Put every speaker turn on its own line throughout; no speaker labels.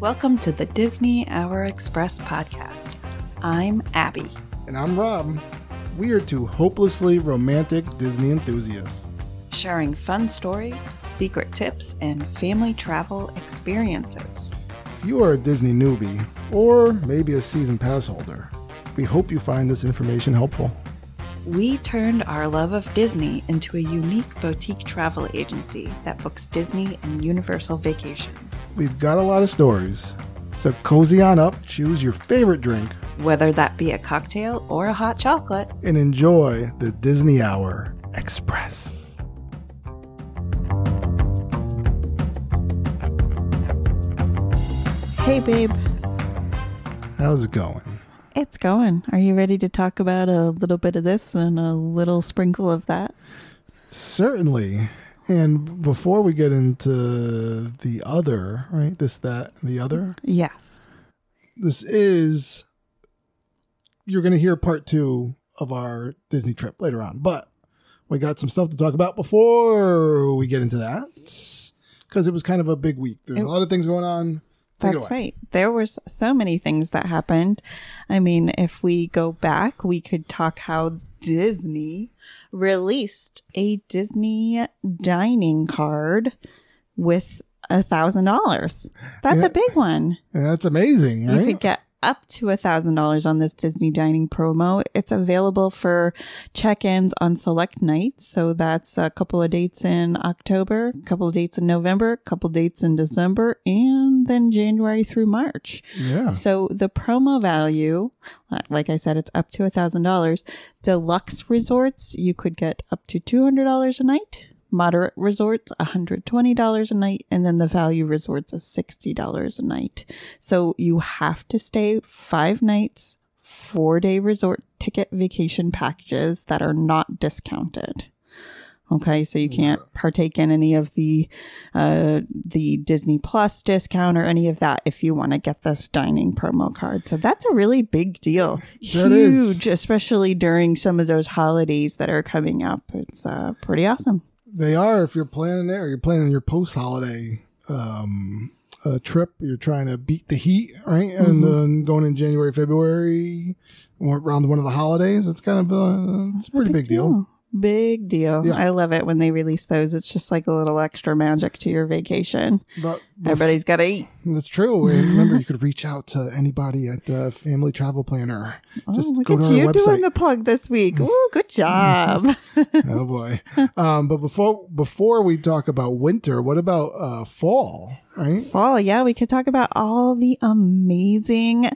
Welcome to the Disney Hour Express podcast. I'm Abby.
And I'm Rob. We are two hopelessly romantic Disney enthusiasts.
Sharing fun stories, secret tips, and family travel experiences.
If you are a Disney newbie, or maybe a season pass holder, we hope you find this information helpful.
We turned our love of Disney into a unique boutique travel agency that books Disney and Universal vacations.
We've got a lot of stories, so cozy on up, choose your favorite drink,
whether that be a cocktail or a hot chocolate,
and enjoy the Disney Hour Express.
Hey, babe.
How's it going?
It's going. Are you ready to talk about a little bit of this and a little sprinkle of that?
Certainly. And before we get into the other, right? This, that, the other?
Yes.
This is, you're going to hear part two of our Disney trip later on. But we got some stuff to talk about before we get into that because it was kind of a big week. There's it, a lot of things going on.
That's right. There was so many things that happened. I mean, if we go back, we could talk how Disney released a Disney dining card with a thousand dollars. That's a big one.
That's amazing.
Right? You could get up to a thousand dollars on this Disney dining promo. It's available for check-ins on select nights. So that's a couple of dates in October, a couple of dates in November, a couple of dates in December, and then January through March.
Yeah.
So the promo value, like I said, it's up to a thousand dollars. Deluxe resorts, you could get up to two hundred dollars a night moderate resorts $120 a night and then the value resorts is $60 a night. So you have to stay five nights four day resort ticket vacation packages that are not discounted. Okay so you can't partake in any of the uh, the disney plus discount or any of that if you want to get this dining promo card. So that's a really big deal. That huge is. especially during some of those holidays that are coming up. It's uh, pretty awesome
they are if you're planning there. You're planning your post holiday um, uh, trip. You're trying to beat the heat, right? Mm-hmm. And then going in January, February, around one of the holidays. It's kind of uh, it's a pretty big, big deal. deal.
Big deal. Yeah. I love it when they release those. It's just like a little extra magic to your vacation. But Everybody's got to eat.
That's true. remember, you could reach out to anybody at the Family Travel Planner.
Oh, just look at you doing the plug this week. Ooh, good job.
oh boy. Um, but before before we talk about winter, what about uh, fall? Right?
Fall, yeah, we could talk about all the amazing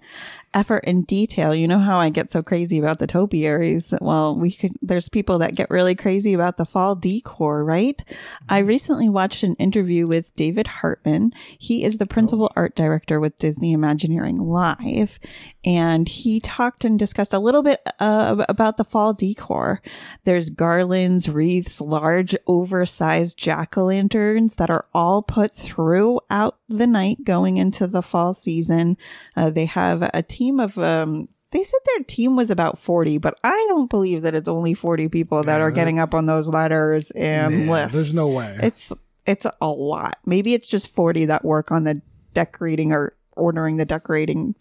effort and detail. You know how I get so crazy about the topiaries. Well, we could, there's people that get really crazy about the fall decor, right? I mm-hmm. recently watched an interview with David Hartman. He is the principal oh. art director with Disney Imagineering Live. And he talked and discussed a little bit uh, about the fall decor. There's garlands, wreaths, large oversized jack o' lanterns that are all put throughout the night going into the fall season. Uh, they have a team of um, they said their team was about 40, but I don't believe that it's only 40 people that are getting up on those ladders and
yeah,
lifts.
There's no way.
It's it's a lot. Maybe it's just 40 that work on the decorating or ordering the decorating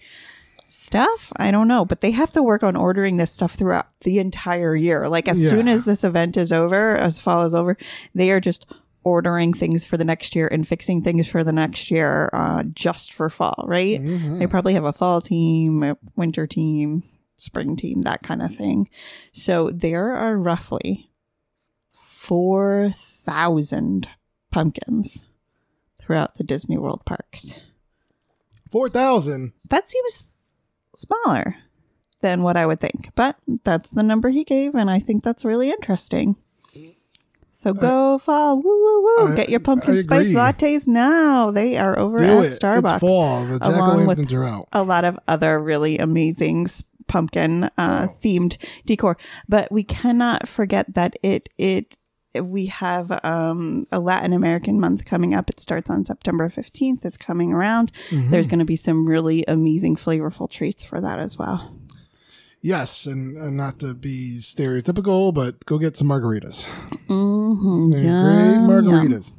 stuff. I don't know, but they have to work on ordering this stuff throughout the entire year. Like as yeah. soon as this event is over, as fall is over, they are just ordering things for the next year and fixing things for the next year uh, just for fall, right? Mm-hmm. They probably have a fall team, a winter team, spring team, that kind of thing. So there are roughly 4,000 pumpkins throughout the Disney World parks.
4,000.
That seems smaller than what I would think, but that's the number he gave, and I think that's really interesting. So go uh, fall, woo woo woo! I, Get your pumpkin spice lattes now. They are over Do at it. Starbucks.
It's fall. The along with are out.
a lot of other really amazing pumpkin uh, oh. themed decor. But we cannot forget that it it we have um, a Latin American month coming up. It starts on September 15th. It's coming around. Mm-hmm. There's going to be some really amazing, flavorful treats for that as well.
Yes, and, and not to be stereotypical, but go get some margaritas.
Mm-hmm.
Great margaritas.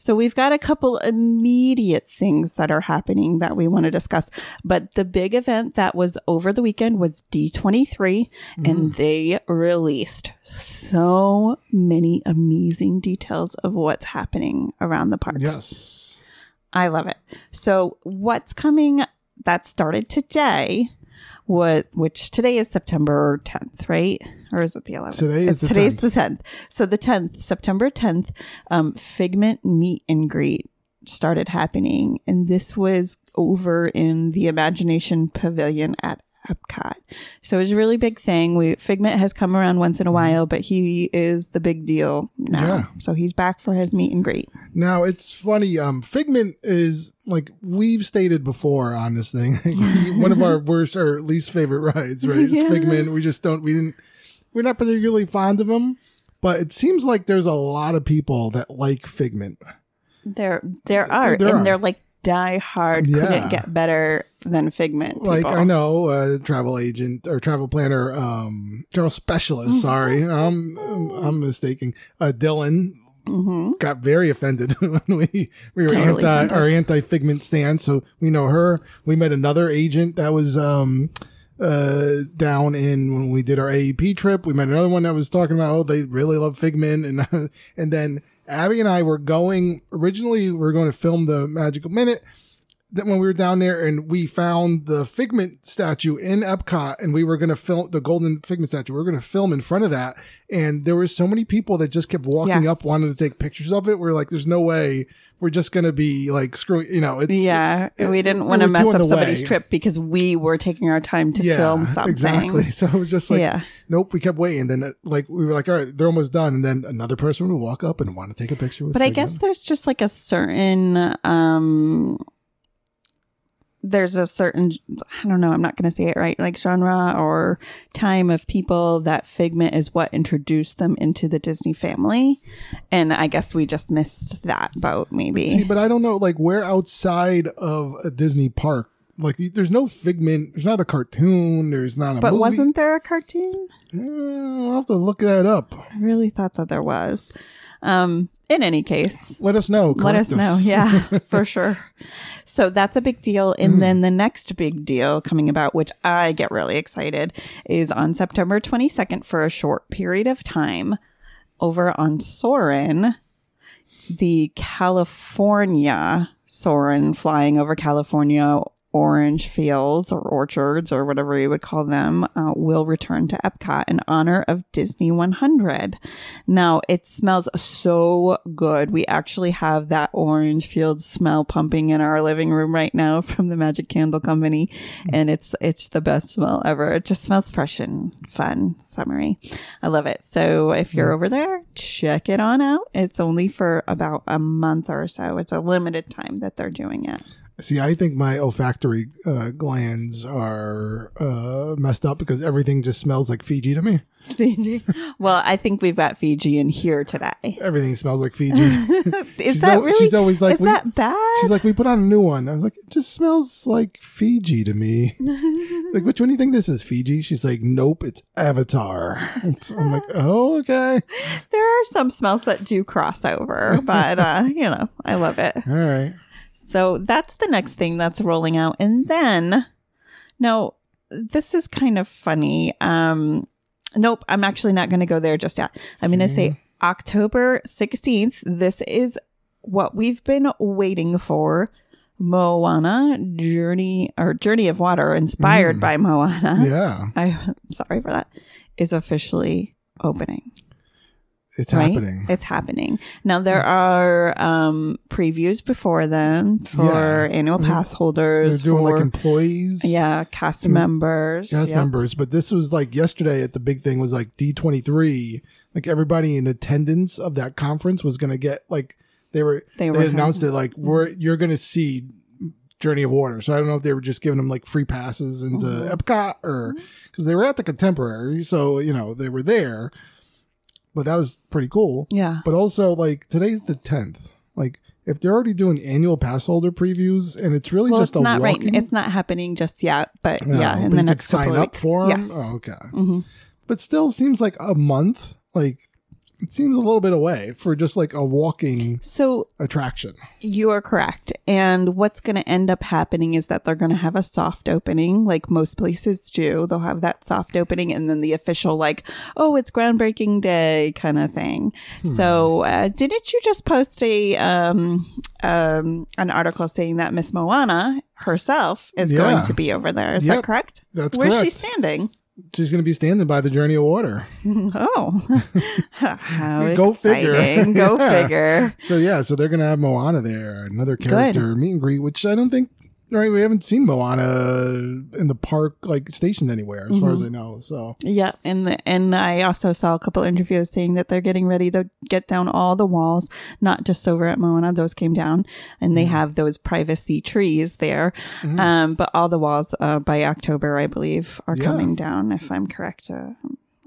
So we've got a couple immediate things that are happening that we want to discuss. But the big event that was over the weekend was D23 and mm. they released so many amazing details of what's happening around the parks.
Yes.
I love it. So what's coming that started today was which today is September 10th, right? Or is it the 11th?
Today is
It's-
the
today's
10th.
the 10th. So the 10th, September 10th, um, Figment meet and greet started happening, and this was over in the Imagination Pavilion at Epcot. So it was a really big thing. We Figment has come around once in a while, but he is the big deal now.
Mm-hmm. Yeah.
So he's back for his meet and greet.
Now it's funny. Um, Figment is like we've stated before on this thing. one of our worst or least favorite rides, right? It's
Yeah.
Figment. We just don't. We didn't. We're not particularly fond of him. But it seems like there's a lot of people that like Figment.
There, there are,
There
and
are.
they're like die hard.
Yeah.
Couldn't get better than Figment.
Like
people.
I know, uh, travel agent or travel planner, um, travel specialist. Sorry, I'm I'm mistaking. Uh, Dylan
Mhm.
got very offended when we we were
Totally
anti
offended.
our anti figment stand. So we know her. We met another agent that was um uh down in when we did our AEP trip. We met another one that was talking about oh they really love figment and and then Abby and I were going originally we are going to film the magical minute that when we were down there and we found the figment statue in Epcot and we were going to film the golden figment statue. We were going to film in front of that. And there were so many people that just kept walking
Yes.
up, wanting to take pictures of it. We're like, there's no way we're just going to be like screwing, you know, it's,
Yeah,
it-
we didn't want to mess up somebody's
way.
trip because we were taking our time to film something.
Exactly. So it was just like,
yeah,
nope, we kept waiting. Then uh, like, we were like, all right, they're almost done. And then another person would walk up and want to take a picture with
but I guess there's just like a certain um there's a certain I don't know, I'm not going to say it right, like genre or time of people that Figment is what introduced them into the Disney family. And I guess we just missed that boat maybe.
See, but I don't know, like, where outside of a Disney park, like, there's no figment. There's not a cartoon. There's not a
but
movie.
wasn't there a cartoon?
I'll have to look that up.
I really thought that there was. Um, in any case,
Let us know.
let
correct
us know. Yeah, for sure. So that's a big deal. And mm. then the next big deal coming about, which I get really excited, is on September 22nd for a short period of time over on Soarin', the California Soarin' flying over California orange fields or orchards or whatever you would call them uh, will return to Epcot in honor of Disney 100. Now it smells so good. We actually have that orange field smell pumping in our living room right now from the Magic Candle Company, and it's it's the best smell ever. It just smells fresh and fun, summery. I love it. So if you're over there, check it on out. It's only for about a month or so. It's a limited time that they're doing it.
See, I think my olfactory uh, glands are uh, messed up because everything just smells like Fiji to me.
Fiji. Well, I think we've got Fiji in here today.
Everything smells like Fiji.
Is
She's
that
al-
really?
she's always like,
is
we-
that bad?
She's like, we put on a new one. I was like, it just smells like Fiji to me. like, which one do you think this is? Fiji? She's like, nope, it's Avatar. I'm like, oh, okay.
there are some smells that do cross over, but uh, you know, I love it.
All right.
So that's the next thing that's rolling out. And then, no, this is kind of funny. Um, nope, I'm actually not going to go there just yet. I'm going to say October 16th. This is what we've been waiting for. Moana Journey or Journey of Water, inspired
Mm.
by Moana.
Yeah,
I'm sorry for that. Is officially opening.
It's
right?
happening.
It's happening. Now there are um previews before then for
Yeah.
annual pass
They're
holders
doing
for
like employees.
yeah, cast
Mm.
members.
cast members. But this was like yesterday at the big thing was like D23. Like everybody in attendance of that conference was going to get like, they were,
They
they,
were
announced it like, we're, you're going to see Journey of Water. So I don't know if they were just giving them like free passes into
Mhm.
Epcot or because they were at the Contemporary. So, you know, they were there. But that was pretty cool.
Yeah.
But also, like, today's the 10th. Like, if they're already doing annual pass holder previews and it's really just
Well,
just
it's
a
not right. It's not happening just yet, but
No,
yeah, in the next
sign
couple of
up
weeks.
for 'em?
Yes.
Oh, okay.
Mhm.
But still seems like a month. Like it seems a little bit away for just like a walking
So
attraction.
You are correct. And what's going to end up happening is that they're going to have a soft opening, like most places do. They'll have that soft opening and then the official, like, oh, it's groundbreaking day kind of thing. So, uh, didn't you just post a um, um, an article saying that Miss Moana herself is
Yeah.
going to be over there? Is that correct?
that's correct.
Where's she standing?
She's going to be standing by the journey of water.
Oh, how
Go figure.
Go
Yeah.
figure.
So yeah, so they're going to have Moana there, another character meet and greet, which I don't think. Right, we haven't seen Moana in the park like stationed anywhere, as
Mm-hmm.
far as I know. So
Yeah, and the, and I also saw a couple interviews saying that they're getting ready to get down all the walls, not just over at Moana. Those came down, and
Mm-hmm.
they have those privacy trees there. Um, but all the walls uh, by October, I believe, are
Yeah.
coming down. If I'm correct, uh,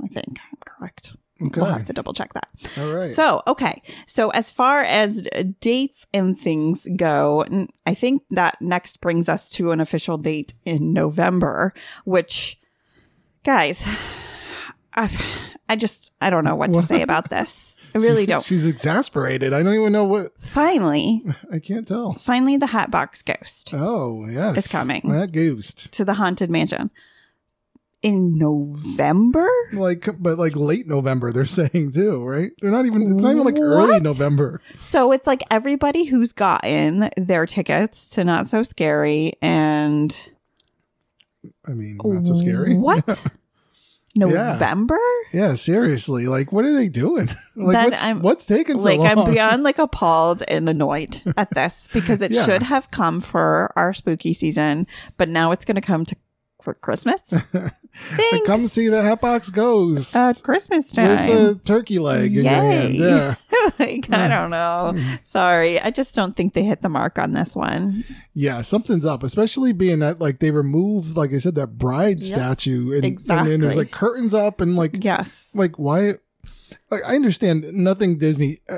I think I'm correct.
Okay.
We'll have to double check that.
all right,
So, okay. So, as far as uh, dates and things go, I think that next brings us to an official date in November, which, guys, I, I just, I don't know what to say about this. I really don't.
She's exasperated. I don't even know what.
Finally,
I can't tell.
finally, the Hatbox Ghost
Oh yes,
It's coming.
That ghost
to the Haunted Mansion in November.
Like, but like late November, they're saying too, right? They're not even. It's not even like early November.
So it's like everybody who's gotten their tickets to Not So Scary and
I mean, not so scary.
What? November?
yeah, seriously. Like, what are they doing? Like,
Then
what's,
I'm-
what's taking so
like
long?
I'm beyond like appalled and annoyed at this because it
Yeah.
should have come for our spooky season, but now it's going to come to for Christmas.
Like, Come see the Hatbox Ghost
uh, it's Christmas
with the turkey leg in your hand. Yeah,
like I don't know. Sorry, I just don't think they hit the mark on this one.
yeah. Something's up, especially being that like they removed, like I said, that bride
Yes,
statue, and, and,
exactly.
there's like curtains up, and like
Yes.
like why like i understand nothing disney uh,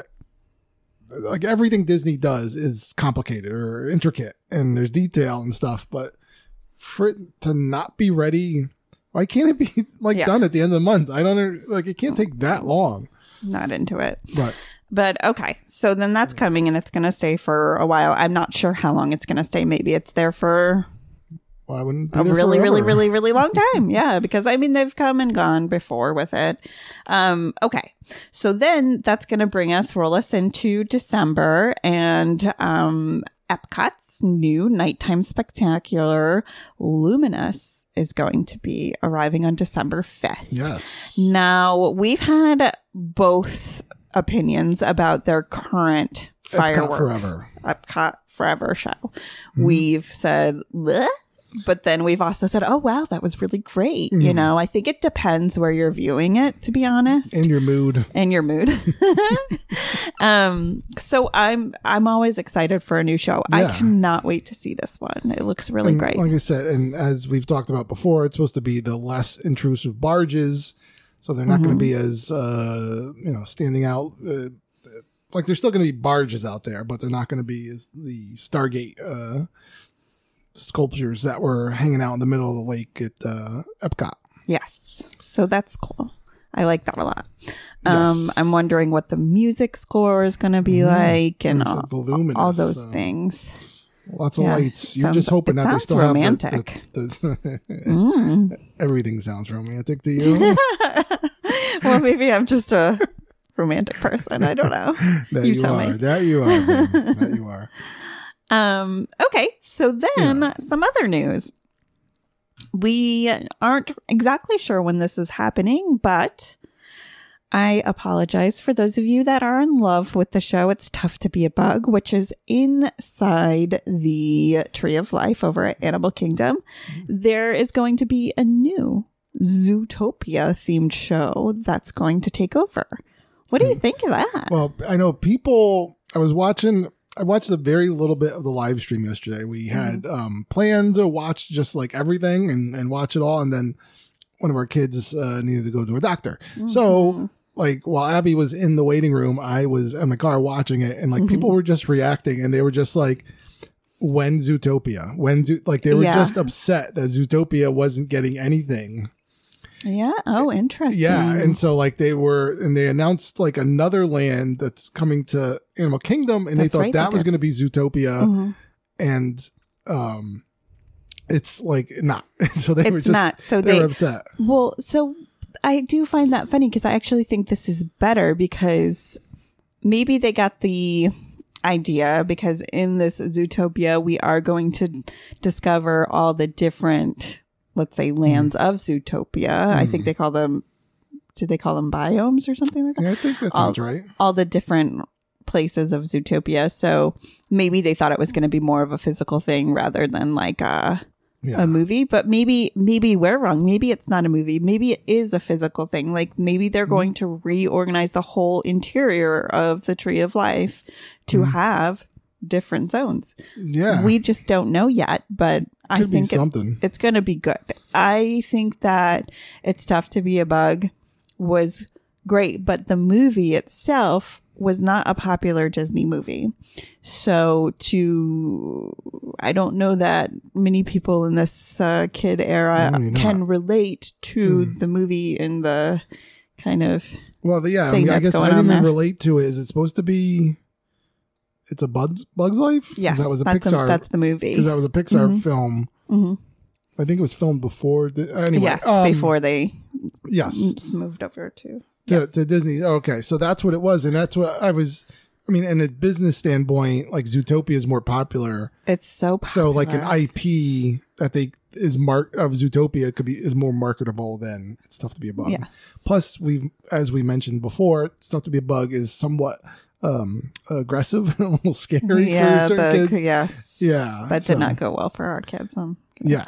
like everything disney does is complicated or intricate and there's detail and stuff but for it to not be ready why can't it be like
Yeah.
done at the end of the month i don't like it can't take that long
Not into it.
but
But okay, so then that's coming and it's going to stay for a while. I'm not sure how long it's going to stay. Maybe it's there for
wouldn't
a really, really, really, really long time. yeah, because I mean they've come and gone before with it. Um, okay, so then that's going to bring us roll us into December and um, Epcot's new nighttime spectacular Luminous is going to be arriving on December fifth.
yes
Now, we've had both opinions about their current
Epcot
firework
forever
Epcot Forever show.
Mm-hmm.
We've said, "Bleh," but then we've also said, oh, wow, that was really great. You
Mm-hmm.
know, I think it depends where you're viewing it, to be honest.
in your mood
and your mood. um, so I'm I'm always excited for a new show. I cannot wait to see this one. It looks really
And
great.
Like I said, and as we've talked about before, it's supposed to be the less intrusive barges, so they're not going to be
Mm-hmm.
as uh, you know standing out. Uh, like there's still going to be barges out there, but they're not going to be as the Stargate uh, sculptures that were hanging out in the middle of the lake at uh, Epcot.
Yes. So that's cool. I like that a lot. Um,
Yes.
I'm wondering what the music score is going to be like and all,
like, the luminous,
all those
uh,
things.
Lots of
Yeah,
lights. You're
sounds-
just hoping that they still
romantic.
have the, the, the
Mm.
everything sounds romantic to you.
well, maybe I'm just a romantic person. I don't know.
That
You
you,
tell
are.
me.
That you are. that you are.
Um, okay, so then some other news. We aren't exactly sure when this is happening, but I apologize for those of you that are in love with the show. It's tough to be a bug, which is inside the Tree of Life over at Animal Kingdom. There is going to be a new Zootopia themed show that's going to take over. What do you think of that?
Well, I know people. I was watching. I watched a very little bit of the live stream yesterday. We had um, planned to watch just like everything and, and watch it all, and then one of our kids uh, needed to go to a doctor. So, like, while Abby was in the waiting room, I was in my car watching it, and like people were just reacting, and they were just like, "When Zootopia? When Zo-? like they were
Yeah.
just upset that Zootopia wasn't getting anything."
Yeah. Oh, interesting.
Yeah, and so like they were, and they announced like another land that's coming to Animal Kingdom, and
That's
they thought
right,
that
they
was going to be Zootopia,
Mhm.
and um, it's like not. so they were
it's
just
not. So
they
they,
were upset.
Well, so I do find that funny because I actually think this is better because maybe they got the idea because in this Zootopia, we are going to discover all the different, let's say, hmm. lands of Zootopia. I think hmm. they call them, did they call them biomes or something like that?
Yeah, I think that
All-
sounds right.
all the different places of Zootopia. So maybe they thought it was going to be more of a physical thing rather than like a
Yeah,
a movie, but maybe maybe we're wrong. Maybe it's not a movie. Maybe it is a physical thing. Like maybe they're hmm. going to reorganize the whole interior of the Tree of Life to have different zones.
yeah.
We just don't know yet, but I
Could be
think it's,
something.
it's going to be good. I think that it's tough to be a bug was great, but the movie itself was not a popular Disney movie. So to I don't know that many people in this uh, kid era
not.
can relate to
Hmm.
the movie in the kind of
Well, the, yeah. I, mean, I guess I didn't even relate to it. Is it supposed to be? It's a Bugs Bugs Life.
yes,
that was a
that's,
Pixar.
that's the movie.
because that was a Pixar
Mhm.
film.
Mhm.
I think it was filmed before. The, anyway,
yes,
um,
before they
yes
moved over to
to,
yes.
to Disney. Okay, so that's what it was, and that's what I was. I mean, in a business standpoint, like Zootopia is more popular.
It's so popular.
So, like an IP that they is mark of Zootopia could be is more marketable than it's tough to be a bug.
yes.
Plus, we've as we mentioned before, it's tough to be a bug is somewhat um aggressive and a little scary
yeah,
for certain
the,
kids.
yes.
Yeah,
That
so-
did not go well for our kids. Um,
Yeah.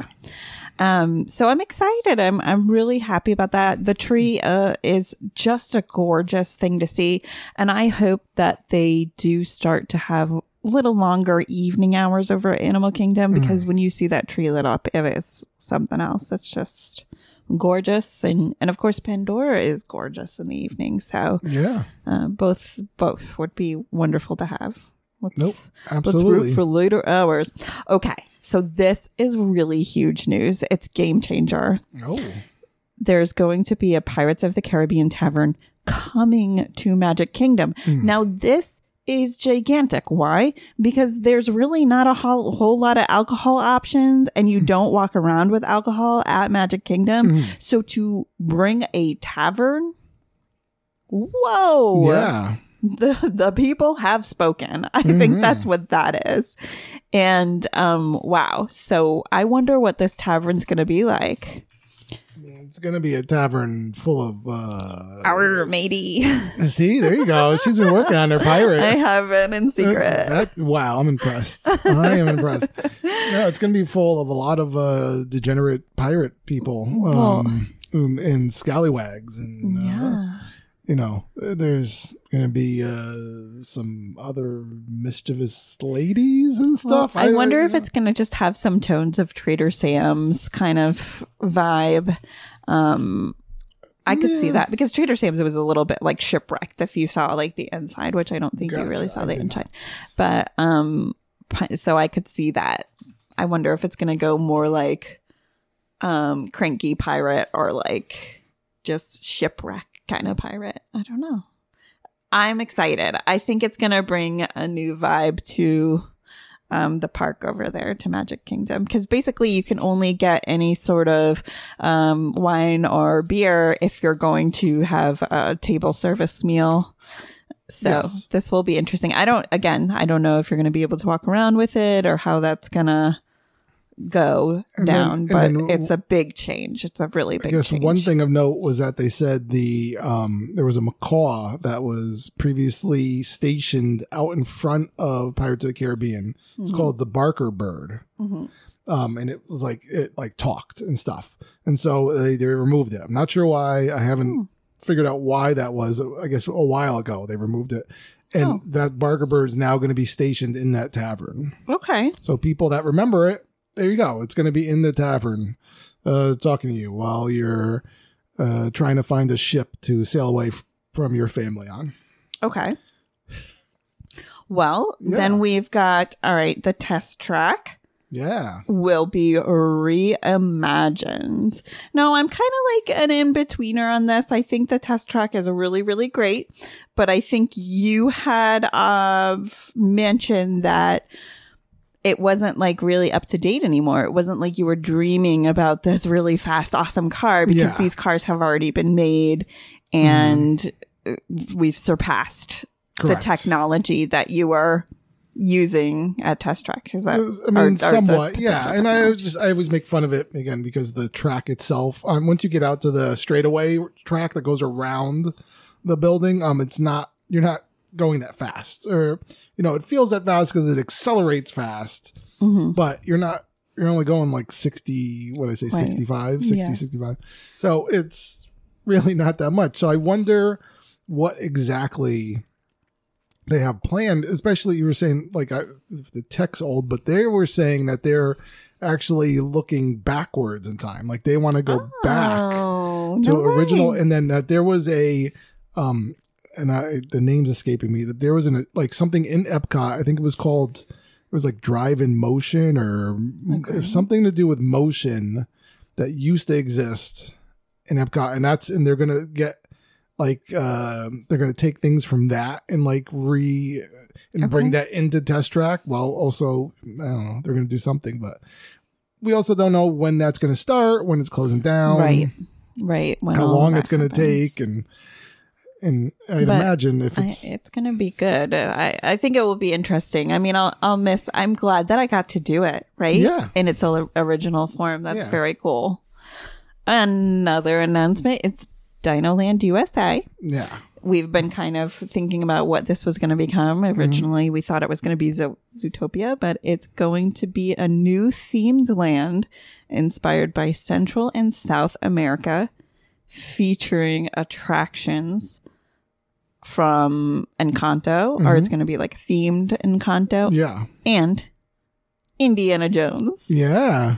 Um, so I'm excited. I'm I'm really happy about that. The tree uh is just a gorgeous thing to see. And I hope that they do start to have a little longer evening hours over at Animal Kingdom because when you see that tree lit up, it is something else. It's just gorgeous and and of course Pandora is gorgeous in the evening. So
Yeah,
uh, both both would be wonderful to have. Let's,
Nope,
Let's
absolutely.
root for later hours. Okay, so this is really huge news. It's game changer.
oh,
There's going to be a Pirates of the Caribbean tavern coming to Magic Kingdom. Now this is gigantic. Why? Because there's really not a whole, whole lot of alcohol options and you hmm. don't walk around with alcohol at Magic Kingdom. Hmm. So to bring a tavern, whoa
yeah.
the the people have spoken. I think mm-hmm. that's what that is. And um wow. So I wonder what this tavern's going to be like.
It's gonna be a tavern full of. uh
Our matey.
See, there you go. She's been working on her pirate.
I have it in secret.
That- wow, I'm impressed. I am impressed. No, it's going to be full of a lot of uh, degenerate pirate people um, um, and scallywags, and uh,
Yeah.
You know, there's going to be uh, some other mischievous ladies and
Well,
stuff.
I wonder if it's going to just have some tones of Trader Sam's kind of vibe. Um I could see that because Trader Sam's was a little bit like shipwrecked if you saw like the inside, which I don't think you really saw
I
the
did not.
inside. But um so I could see that. I wonder if it's going to go more like um cranky pirate or like just shipwreck kind of pirate. I don't know. I'm excited. I think it's going to bring a new vibe to um, the park over there to Magic Kingdom because basically you can only get any sort of um, wine or beer if you're going to have a table service meal. So
Yes.
this will be interesting. I don't, again, I don't know if you're going to be able to walk around with it or how that's going to go
And
down,
and
but
then-
it's a big change. It's a really big.
I guess
change.
one thing of note was that they said the um, there was a macaw that was previously stationed out in front of Pirates of the Caribbean. It's
Mhm.
called the Barker bird.
Mhm.
um, and it was like it like talked and stuff, and so they, they removed it. I'm not sure why. I haven't
Hmm.
figured out why that was. I guess a while ago they removed it, and
Oh.
that Barker bird is now going to be stationed in that tavern.
Okay.
So people that remember it, there you go. It's going to be in the tavern, uh, talking to you while you're uh, trying to find a ship to sail away f- from your family on.
Okay. Well,
Yeah.
then we've got all right, the test track.
Yeah.
will be reimagined. No, I'm kind of like an in betweener on this. I think the test track is really, really great, but I think you had uh, mentioned that it wasn't like really up to date anymore. It wasn't like you were dreaming about this really fast, awesome car because
Yeah.
these cars have already been made and uh, we've surpassed
Correct.
the technology that you were using at test track. Is that?
I mean,
or
somewhat, yeah. And I just, I always make fun of it again because the track itself. Um, once you get out to the straightaway track that goes around the building, um, it's not you're not going that fast, or you know, it feels that fast because it accelerates fast,
Mhm.
but you're not. You're only going like 60, what did I say,
Right.
65, 60,
Yeah.
65. So it's really not that much. So I wonder what exactly they have planned, especially you were saying like I, the tech's old, but they were saying that they're actually looking backwards in time. Like they want to go back
Oh,
to
no
original.
way.
And then uh, there was a, um, and I, the name's escaping me that there was an, like something in Epcot. I think it was called, it was like drive in motion or
Okay.
something to do with motion that used to exist in Epcot. And that's, and they're going to get, like uh, they're to take things from that and like re and bring that into test track while also i don't know they're going to do something but we also don't know when that's going to start when it's closing down
right, right. When
how long it's going to
happens.
take and and i'd
But
imagine if
I,
it's
it's going to be good. I, I think it will be interesting. I mean, I'll, I'll miss, I'm glad that I got to do it, right?
Yeah.
In its original form. That's
Yeah.
very cool. Another announcement it's Dino Land USA.
yeah
We've been kind of thinking about what this was going to become.
Mm-hmm.
Originally, we thought it was going to be Zo- Zootopia, but it's going to be a new themed land inspired by Central and South America, featuring attractions from Encanto, or it's going to be like themed Encanto,
yeah
and Indiana Jones.
yeah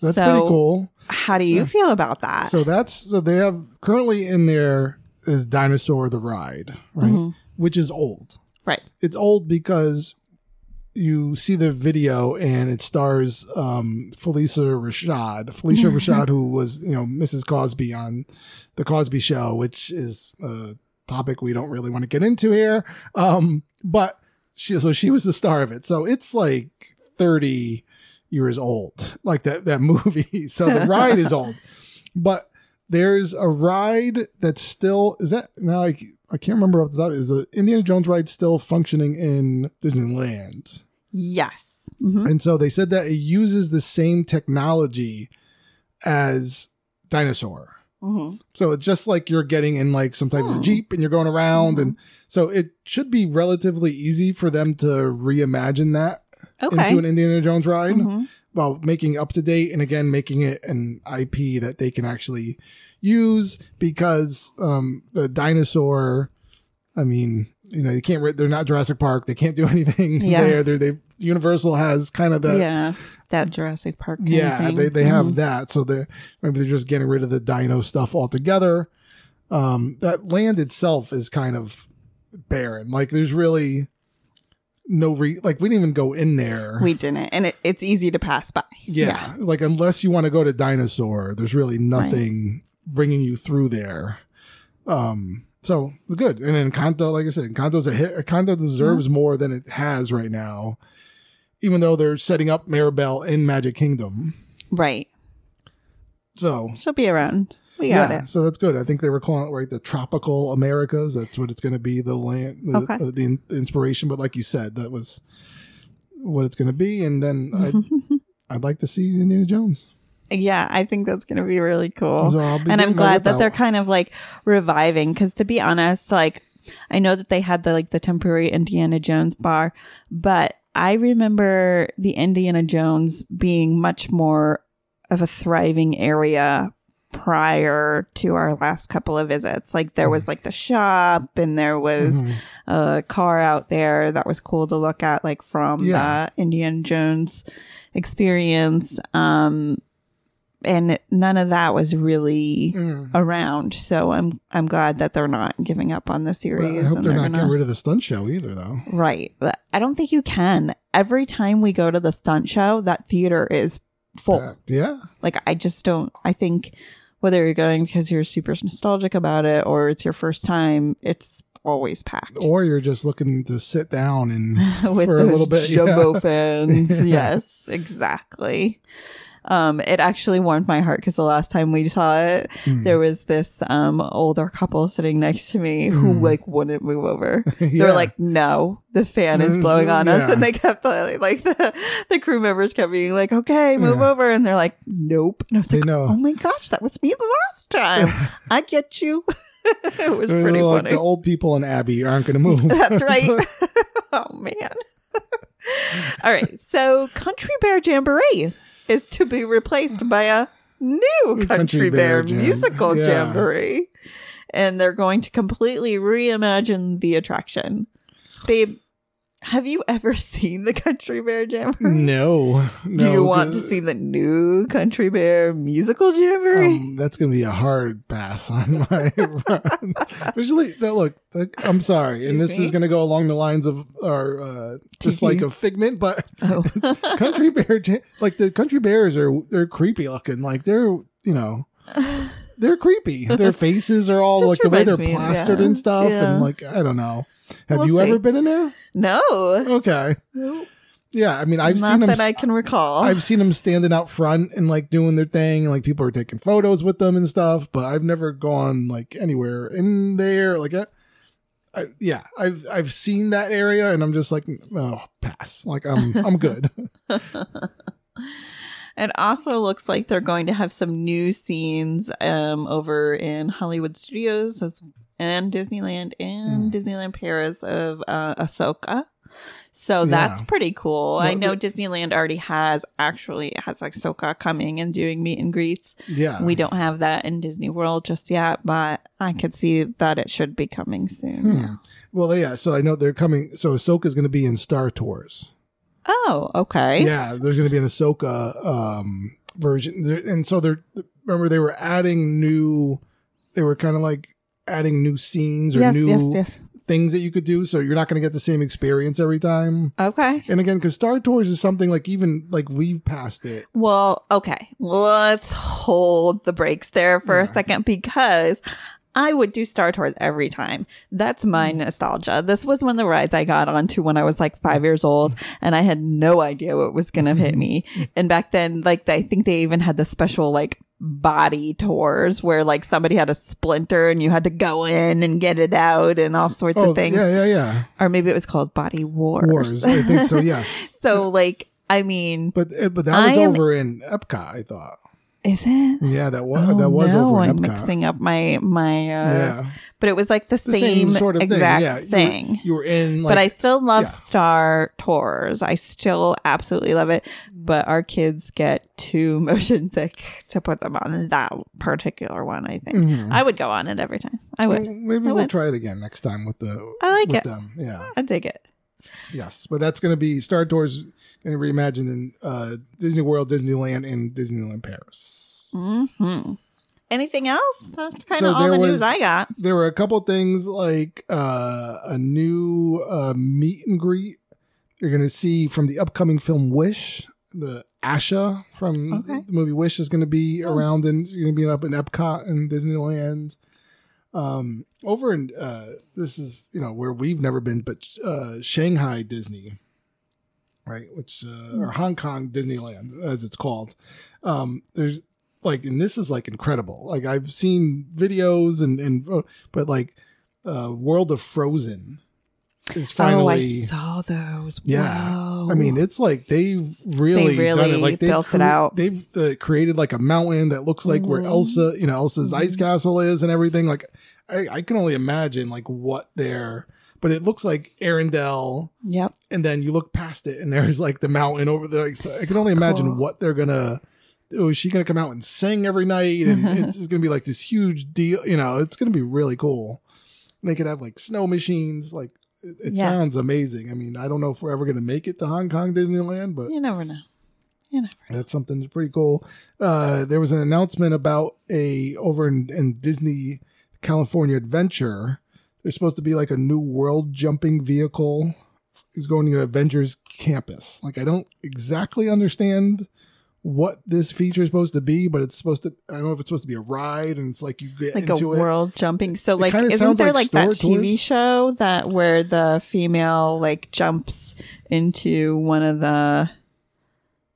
that's
So-
pretty cool
How do you feel about that?
so that's so they have currently in there is dinosaur the ride right
Mhm.
which is old
right.
it's old because you see the video and it stars um, Phylicia Rashad, Phylicia Rashad, who was you know Mrs. Cosby on the Cosby Show, which is a topic we don't really want to get into here. Um, but she so she was the star of it, so it's like thirty years old, like that that movie. So the ride is old, but there's a ride that's still is that now I, I can't remember off the top is the Indiana Jones ride still functioning in Disneyland
Yes. Mhm.
and so they said that it uses the same technology as dinosaur
Mhm.
so it's just like you're getting in like some type of jeep and you're going around and so it should be relatively easy for them to reimagine that
Okay.
into an Indiana Jones ride
Mhm.
while making up to date and again making it an IP that they can actually use because um the dinosaur I mean you know you can't. They're not Jurassic Park they can't do anything
Yeah.
there they're, they Universal has kind of the
yeah, that Jurassic Park.
yeah they, they have
Mhm.
that. So they're maybe they're just getting rid of the dino stuff altogether. Um that land itself is kind of barren. Like there's really no re like we didn't even go in there.
We didn't, and it, it's easy to pass by.
yeah, like unless you want to go to dinosaur there's really nothing bringing you through there. Um so it's good. And then Encanto like i said Encanto's a hit. Encanto deserves more than it has right now even though they're setting up Mirabel in magic kingdom
right.
so
She'll be around. We got
yeah
it.
so that's good i think they were calling it right the tropical americas that's what it's going to be the land the,
Okay.
uh, the in- inspiration but like you said that was what it's going to be and then I'd, I'd like to see indiana jones
Yeah, I think that's going to be really cool.
So be
and I'm glad that they're kind of like reviving because to be honest, like I know that they had the like the temporary Indiana Jones bar, but I remember the Indiana Jones being much more of a thriving area prior to our last couple of visits. Like there was like the shop and there was
Mhm.
a car out there that was cool to look at, like from
Yeah.
the Indiana Jones experience. Um, and none of that was really
Mm.
around. So I'm I'm glad that they're not giving up on the
Well,
series.
I hope
and
they're not
gonna-
getting rid of the stunt show either, though.
Right. I don't think you can. Every time we go to the stunt show, that theater is full.
Yeah.
Like I just don't I think whether you're going because you're super nostalgic about it or it's your first time, it's always packed.
Or you're just looking to sit down and
With
for a little bit,
jumbo
yeah.
fans.
Yeah.
Yes, exactly. Um, it actually warmed my heart because the last time we saw it,
Mm.
there was this um older couple sitting next to me who
Mm.
like wouldn't move over. They
Yeah.
were like, "No, the fan is blowing on us," and they kept uh, like the the crew members kept being like, "Okay, move
Yeah.
over," and they're like, "Nope." And I was
They
like,
know.
"Oh my gosh, that was me the last time. I get you." it was
They're
pretty
like
funny.
the old people in Abby aren't going to move.
That's right. oh man. All right. So Country Bear Jamboree is to be replaced by a new Country,
Country
Bear,
Bear Jam-
musical
yeah.
jamboree. And they're going to completely reimagine the attraction. Babe, have you ever seen the Country Bear Jamboree?
no, no.
Do you want to see the new Country Bear musical jamboree?
Um, that's going to be a hard pass on my run. Especially that look. I'm sorry, and this
me?
is going to go along the lines of our uh, just like a figment, but
oh.
country bear, Jam- like the country bears are they're creepy looking. Like they're you know they're creepy. Their faces are all
Just
like the way they're
me,
plastered
yeah.
and stuff,
Yeah.
and like I don't know. Have
We'll
you
see.
ever been in there?
no.
Okay. Yeah, I mean, I've
Not
seen them.
that I can recall.
I've seen them standing out front and like doing their thing, and like people are taking photos with them and stuff. But I've never gone like anywhere in there. Like, I, I, yeah, I've I've seen that area, and I'm just like, oh, pass. Like, I'm I'm good.
It also looks like they're going to have some new scenes um, over in Hollywood Studios as, and Disneyland and
Hmm.
Disneyland Paris of uh, Ahsoka. So
Yeah.
that's pretty cool. I know Disneyland already has actually has like Ahsoka coming and doing meet and greets.
Yeah,
We don't have that in Disney World just yet, but I could see that it should be coming soon.
Hmm.
Yeah.
Well, yeah. So I know they're coming. So Ahsoka's going to be in Star Tours.
Oh, okay.
Yeah, there's going to be an Ahsoka um, version, and so they're remember they were adding new. They were kind of like adding new scenes or
Yes,
new
yes, yes.
things that you could do, so you're not going to get the same experience every time.
Okay.
And again, because Star Tours is something like even like we've passed it.
Well, okay. Let's hold the brakes there for a second because I would do Star Tours every time. That's my
Mm.
nostalgia. This was one of the rides I got onto when I was like five years old and I had no idea what was going to hit me. And back then, like, I think they even had the special, like, body tours where like somebody had a splinter and you had to go in and get it out and all sorts
Oh,
of things.
yeah, yeah, yeah.
Or maybe it was called Body Wars.
Wars, I think so. Yes,
so, like, I mean,
but uh, but that was over in Epcot. I thought.
Is it?
Yeah, that was
Oh,
that was
no,
over
I'm
Epcot.
mixing up my my uh
yeah,
but it was like the,
the
same,
same, sort of
exact
thing. Yeah, you were- You were, in, like,
but I still love
yeah.
Star Tours. I still absolutely love it. But our kids get too motion sick to put them on that particular one. I think
Mhm.
I would go on it every time. I would.
Well, Maybe
I
we'll
would.
try it again next time with the
I like
with
it.
them. Yeah.
I dig it.
Yes, but that's going to be Star Tours going to reimagine in uh, Disney World, Disneyland, and Disneyland Paris.
hmm Anything else? That's kind
So
of all the news I got.
There were a couple things like uh, a new uh, meet and greet you're going to see from the upcoming film Wish. The Asha from
Okay.
the movie Wish is going to be around and you're going to be up in Epcot and Disneyland. Um, over in uh, this is you know where we've never been, but uh, Shanghai Disney, right? Which uh, or Hong Kong Disneyland as it's called. Um, there's like, and this is like incredible. Like I've seen videos and and uh, but like uh, World of Frozen is finally.
oh, I saw those.
Yeah.
Wow.
I mean, it's like they've really,
They
done
really
it. Like they've
built it out.
They've uh, created like a mountain that looks like where
Mhm.
Elsa, you know, Elsa's ice
Mhm.
castle is and everything. Like, I, I can only imagine like what they're. But it looks like Arendelle,
Yep.
and then you look past it, and there's like the mountain over there. Like, so I can only imagine
cool.
what they're gonna. Oh, is she gonna come out and sing every night? And it's, it's gonna be like this huge deal. You know, it's gonna be really cool. And they could have like snow machines. Like it, it
Yes.
sounds amazing. I mean, I don't know if we're ever gonna make it to Hong Kong Disneyland, but
You never know. You never know.
That's something that's pretty cool. Uh, there was an announcement about a over in, in Disney California Adventure. There's supposed to be like a new world jumping vehicle. Is going to Avengers campus. Like I don't exactly understand what this feature is supposed to be, but it's supposed to. I don't know if it's supposed to be a ride, and it's like you get
Like a
it.
world jumping. So, like,
kinda
isn't there
like
like, that TV
Tours.
show that where the female like jumps into one of the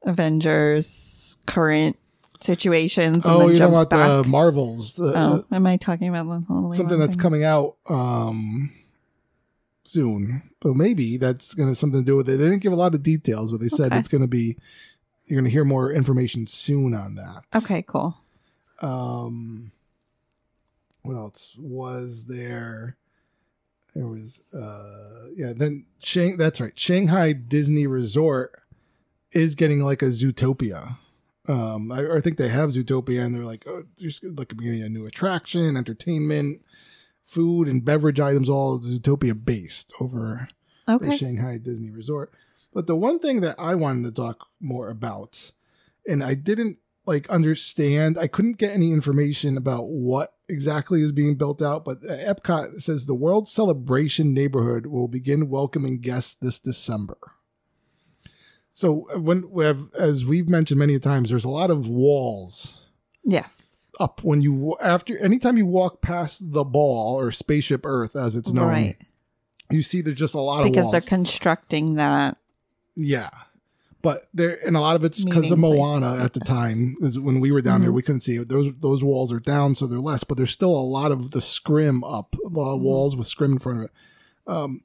Avengers current situations and
Oh,
then jumps
about
back?
the Marvels. The,
oh, am I talking about the totally
something that's
thing?
coming out um soon but maybe that's gonna have something to do with it they didn't give a lot of details but they said
Okay.
it's gonna be you're gonna hear more information soon on that.
Okay, cool.
um what else was there? There was uh yeah then Shang that's right. Shanghai Disney Resort is getting like a Zootopia. Um I, I think they have Zootopia and they're like oh there's like a a new attraction entertainment food and beverage items all Zootopia based over the Shanghai Disney Resort. But the one thing that I wanted to talk more about, and I didn't like understand, I couldn't get any information about what exactly is being built out. But Epcot says the World Celebration neighborhood will begin welcoming guests this December. So uh, when we have, as we've mentioned many times, there's a lot of walls
Yes.
up when you after anytime you walk past the ball or spaceship Earth as it's known,
Right.
you see there's just a lot
Because
of
because
they're
constructing that.
Yeah, but there and a lot of it's because of Moana at the time is when we were down there
Mhm.
we couldn't see it. Those those walls are down, so they're less, but there's still a lot of the scrim up, a lot of
Mhm.
walls with scrim in front of it. Um,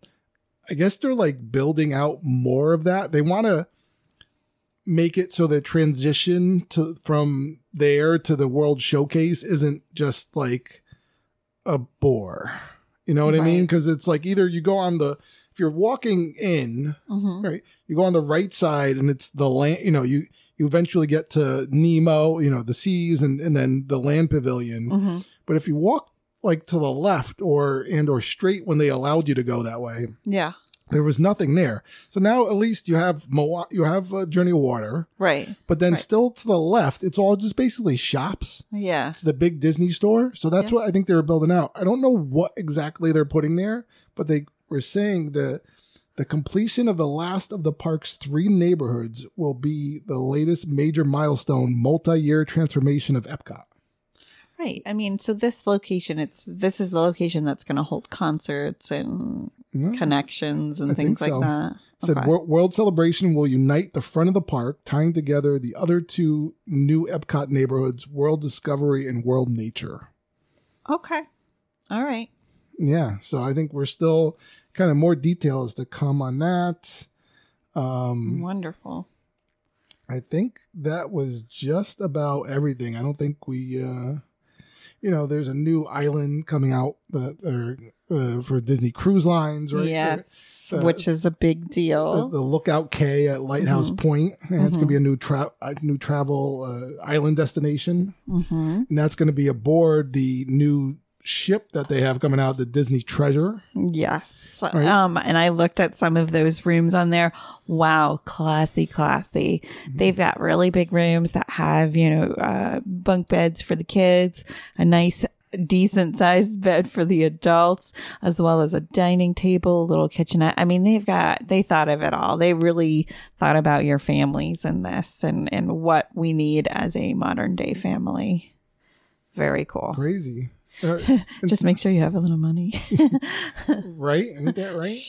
I guess they're like building out more of that. They want to make it so the transition to from there to the world showcase isn't just like a bore. You know what I mean? Because it's like either you go on the if you're walking in,
Mhm.
right, you go on the right side and it's the land. You know, you you eventually get to Nemo. You know, the seas and and then the land pavilion.
Mhm.
But if you walk like to the left or and or straight when they allowed you to go that way,
Yeah.
there was nothing there. So now at least you have Mo- you have uh, Journey of Water,
Right.
but then
Right.
still to the left, it's all just basically shops.
Yeah.
It's the big Disney store. So that's
Yeah.
what I think they were building out. I don't know what exactly they're putting there, but they were saying that the completion of the last of the park's three neighborhoods will be the latest major milestone multi-year transformation of Epcot.
Right. I mean, so this location, it's this is the location that's going to hold concerts and
Yeah.
connections and
I
things
think
like that.
Said
Okay.
Wor- World Celebration will unite the front of the park, tying together the other two new Epcot neighborhoods, World Discovery and World Nature.
okay. All right.
Yeah, so I think we're still kind of more details to come on that. Um,
Wonderful.
I think that was just about everything. I don't think we, uh, you know, there's a new island coming out that are uh, for Disney Cruise Lines, right?
Yes,
Uh,
which is a big deal.
the Lookout Cay at Lighthouse
Mhm.
Point. And It's gonna
Mhm.
be a new tra- a new travel uh, island destination,
hmm
and that's gonna be aboard the new ship that they have coming out, the Disney Treasure.
Yes.
Right.
Um, and I looked at some of those rooms on there. Wow, classy, classy.
Mm-hmm.
They've got really big rooms that have, you know, uh, bunk beds for the kids, a nice, decent sized bed for the adults, as well as a dining table, a little kitchenette. I mean, they've got, they thought of it all. They really thought about your families in this and, and what we need as a modern day family. Very cool.
Crazy. Uh,
Just make sure you have a little money.
right? Ain't that right?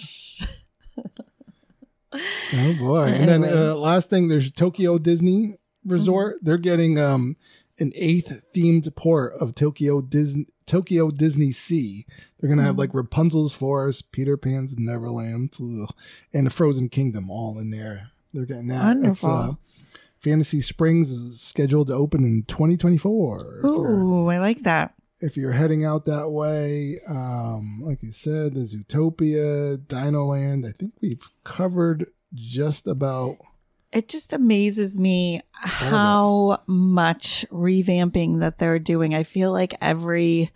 oh boy! And then uh, last thing, there's Tokyo Disney Resort.
Mm-hmm.
They're getting um an eighth themed port of Tokyo Disney Tokyo Disney Sea. They're gonna have
Mm-hmm.
like Rapunzel's Forest, Peter Pan's Neverland, ugh, and the Frozen Kingdom all in there. They're getting that. It's,
Wonderful.
uh, Fantasy Springs is scheduled to open in 2024. If you're-
Ooh, I like that.
If you're heading out that way, um, like you said, the Zootopia, Dino Land, I think we've covered just about.
It just amazes me how much revamping that they're doing. I feel like every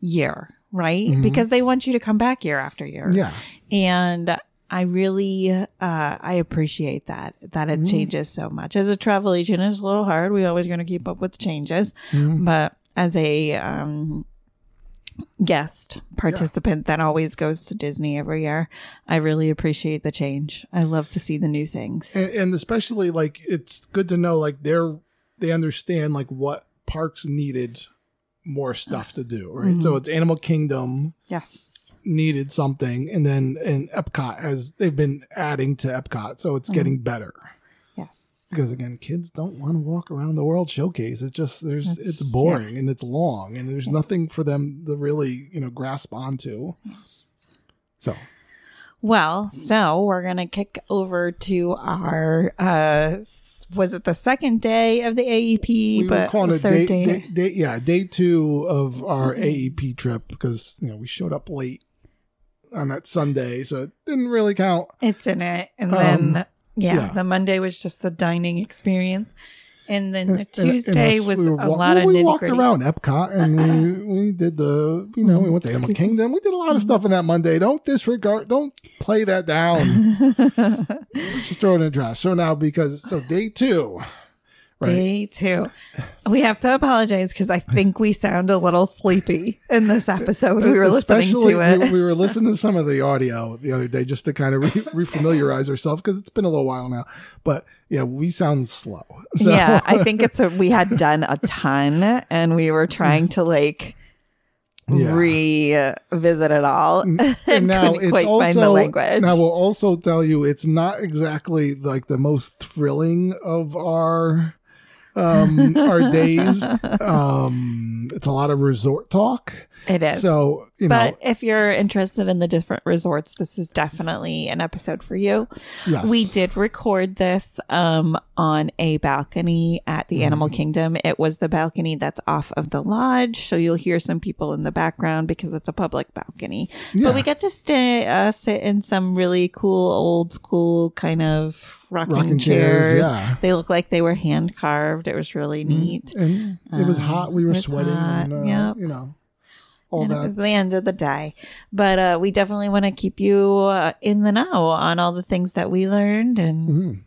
year, right?
Mhm.
Because they want you to come back year after year.
Yeah,
And I really uh, I appreciate that that it
Mhm.
changes so much. As a travel agent, it's a little hard. We always going to keep up with changes,
Mhm.
but as a um, guest participant that always goes to Disney every year, I really appreciate the change. I love to see the new things.
and, and especially like it's good to know like they're they understand like what parks needed more stuff to do right so it's animal kingdom
yes.
needed something and then and epcot has they've been adding to epcot so it's getting better. Because again kids don't want to walk around the world showcase. It's just there's
That's-
it's boring and it's long and there's nothing for them to really you know grasp onto. So.
Well, so we're gonna kick over to our uh was it the second day of the AEP,
we were
but
calling it
third
day,
day.
day, day- yeah, day two of our AEP trip because you know we showed up late on that Sunday, so it didn't really count.
It's in it, and
Um,
then yeah,
yeah.
the Monday was just the dining experience, and then the
And- and-
Tuesday
and us-
was
we were
a lot
well,
of
we walked
gritty.
around Epcot and we we did the you know we went to Animal
Excuse.
Kingdom. We did a lot of mm-hmm. stuff in that Monday. Don't disregard. Don't play that down. Just throw it in the trash. So now because so day two, right?
Day two, we have to apologize because I think we sound a little sleepy in this episode. We were listening to it.
We, we were listening to some of the audio the other day just to kind of re- refamiliarize ourselves because it's been a little while now. But yeah, we sound slow. So,
yeah, I think it's a, we had done a ton and we were trying to like
Yeah.
revisit it all and,
and now it's
quite
also
find the language.
and I will also tell you it's not exactly like the most thrilling of our um our days. Um it's a lot of resort talk.
it is.
So, you know,
but if you're interested in the different resorts, this is definitely an episode for you.
yes.
We did record this um, on a balcony at the
Mm-hmm.
Animal Kingdom. It was the balcony that's off of the lodge, so you'll hear some people in the background because it's a public balcony.
Yeah.
But we get to stay, uh, sit in some really cool old school kind of rocking,
Rocking
chairs.
chairs, yeah.
They look like they were hand carved. It was really neat.
and it was
Um,
hot. We were sweating
hot,
and uh,
yep.
you know all
and
that.
it was the end of the day. But uh, we definitely want to keep you uh, in the know on all the things that we learned and
Mhm.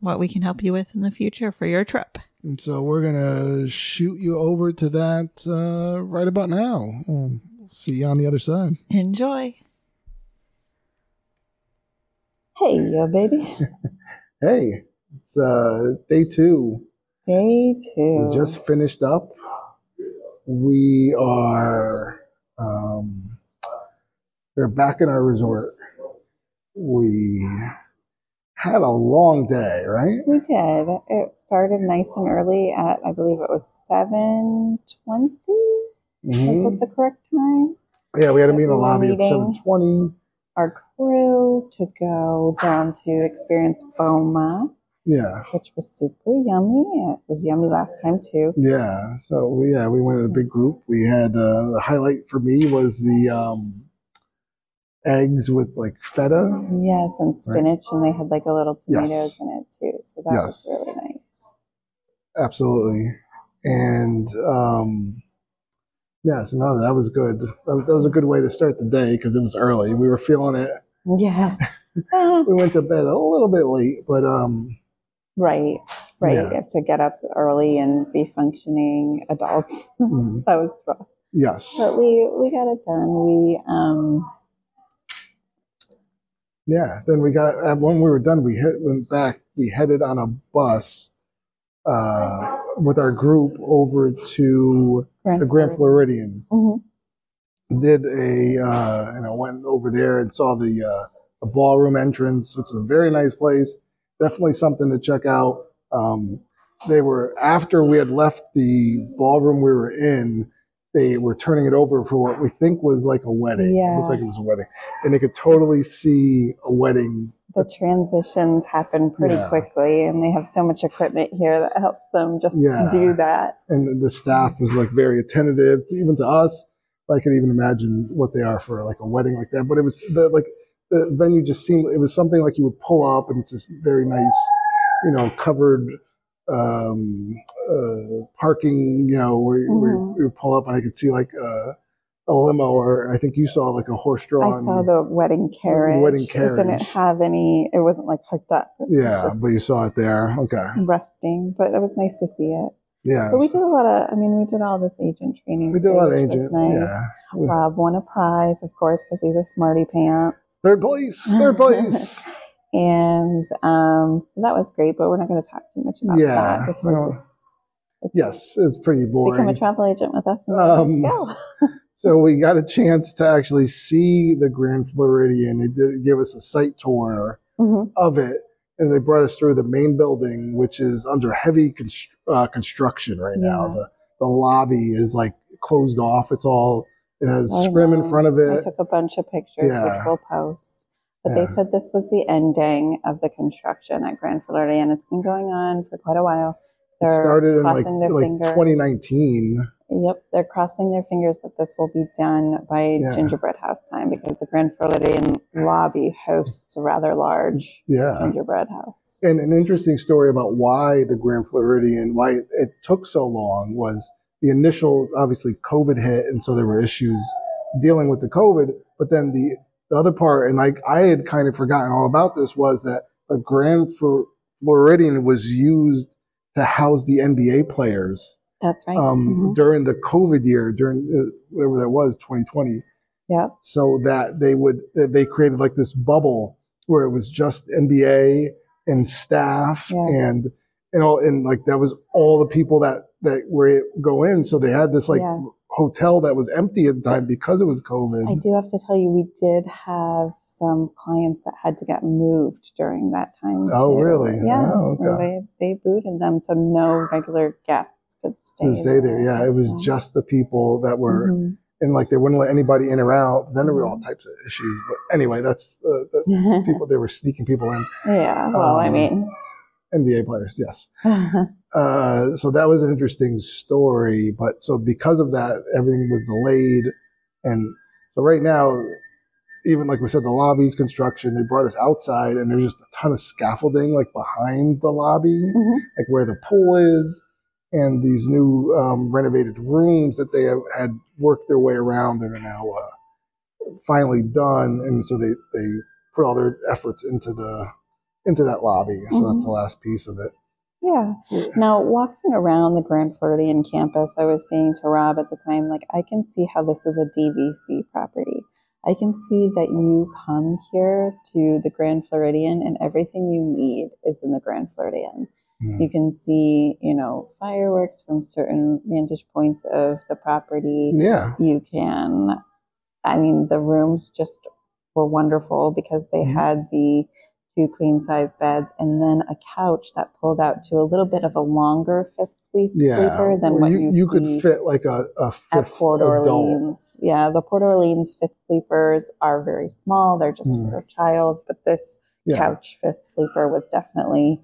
what we can help you with in the future for your trip.
And so we're gonna shoot you over to that uh, right about now. We'll see you on the other side.
Enjoy. Hey, yo, baby.
Hey, it's uh, day two.
Day two.
We just finished up. We are um, we're back in our resort. We had a long day, right?
We did. It started nice and early at I believe it was seven twenty. Is
Mhm.
that the correct time?
Yeah, we had a meeting in the lobby at seven twenty.
Our crew to go down to experience Boma,
Yeah,
which was super yummy. It was yummy last time too.
yeah. So we yeah we went in a big group. We had uh, the highlight for me was the um, eggs with like feta.
Yes, and spinach, and they had like a little tomatoes
Yes.
in it too. So that
Yes.
was really nice.
Absolutely. And um, yeah, so no, that was good. That was, that was a good way to start the day because it was early. We were feeling it.
Yeah. Ah,
We went to bed a little bit late, but um,
right. Right.
Yeah.
You have to get up early and be functioning adults.
mm,
that was rough.
yes,
But we we got it done. We um
yeah. Then we got uh, when we were done, we hit, went back. We headed on a bus uh, with our group over to the Grand Floridian.
Mhm.
Did a uh, you know went over there and saw the uh, the ballroom entrance, which is a very nice place. Definitely something to check out. Um, they were after we had left the ballroom we were in. They were turning it over for what we think was like a wedding. It looked like it was a wedding, and they could totally see a wedding.
The transitions happen pretty
Yeah.
quickly, and they have so much equipment here that helps them just
Yeah.
do that.
And the staff was like very attentive, to, even to us. I could even imagine what they are for like a wedding like that. But it was the like the venue just seemed it was something like you would pull up and it's this very nice, you know, covered um, uh, parking, you know, where, where
Mhm.
you would pull up and I could see like uh, a limo, or I think you saw like a horse-drawn.
I saw the wedding carriage.
wedding carriage.
It didn't have any. It wasn't like hooked up. It
Yeah, but you saw it there. Okay.
resting, but it was nice to see it.
Yeah.
But we did a lot of. I mean, we did all this agent training.
We did a lot of
today, which was
agent.
Nice.
Yeah.
Rob won a prize, of course, because he's a smarty pants.
Third place. Third place.
and um, so that was great, but we're not going to talk too much about
Yeah,
that because
well,
it's, it's
yes, it's pretty boring.
become a travel agent with us and
Um,
let's
So we got a chance to actually see the Grand Floridian. They did give us a site tour
go. Mhm.
of it, and they brought us through the main building, which is under heavy const- uh, construction right now. The the lobby is like closed off. It's all it has
I
scrim in front of it.
I took a bunch of pictures,
Yeah.
which we'll post. But
Yeah.
they said this was the ending of the construction at Grand Floridian. It's been going on for quite a while. They're
started in like
crossing their
like
fingers.
2019.
Yep, they're crossing their fingers that this will be done by
Yeah.
gingerbread house time because the Grand Floridian lobby hosts a rather large
Yeah.
gingerbread house.
And an interesting story about why the Grand Floridian, why it took so long was the initial, obviously, COVID hit, and so there were issues dealing with the COVID. But then the, the other part, and like I had kind of forgotten all about this, was that the Grand Floridian was used to house the NBA players
That's right.
um,
Mhm.
during the COVID year, during uh, whatever that was, 2020
Yeah.
so that they would they created like this bubble where it was just NBA and staff
Yes.
and you know and like that was all the people that that were go in so they had this like
Yes.
Hotel that was empty at the time because it was covid
I do have to tell you, we did have some clients that had to get moved during that time.
Oh,
too.
really?
Yeah.
Oh, okay.
They they booted them, so no regular guests could stay.
to stay there yeah it was just the people that were
Mhm.
and like they wouldn't let anybody in or out then there were all types of issues but anyway that's the, the people they were sneaking people in
yeah. Well, I
Um,
mean,
nba players yes Uh, so that was an interesting story. But so because of that, everything was delayed, and so right now, even like we said, the lobby's construction. They brought us outside, and there's just a ton of scaffolding like behind the lobby,
Mhm.
like where the pool is, and these new um, renovated rooms that they have, had worked their way around and are now uh, finally done. And so they they put all their efforts into the into that lobby. So that's
Mhm.
the last piece of it.
yeah. Now, walking around the Grand Floridian campus, I was saying to Rob at the time, like, I can see how this is a DVC property. I can see that you come here to the Grand Floridian and everything you need is in the Grand Floridian.
Mm.
You can see, you know, fireworks from certain vantage points of the property.
Yeah.
You can, I mean, the rooms just were wonderful because they
Mhm.
had the two queen size beds and then a couch that pulled out to a little bit of a longer fifth sleep
Yeah,
sleeper than
where
what
you,
you,
you could fit like a, a
at Port
adult.
Orleans. Yeah, the Port Orleans fifth sleepers are very small. They're just
Mm.
for a child, but this
Yeah.
couch fifth sleeper was definitely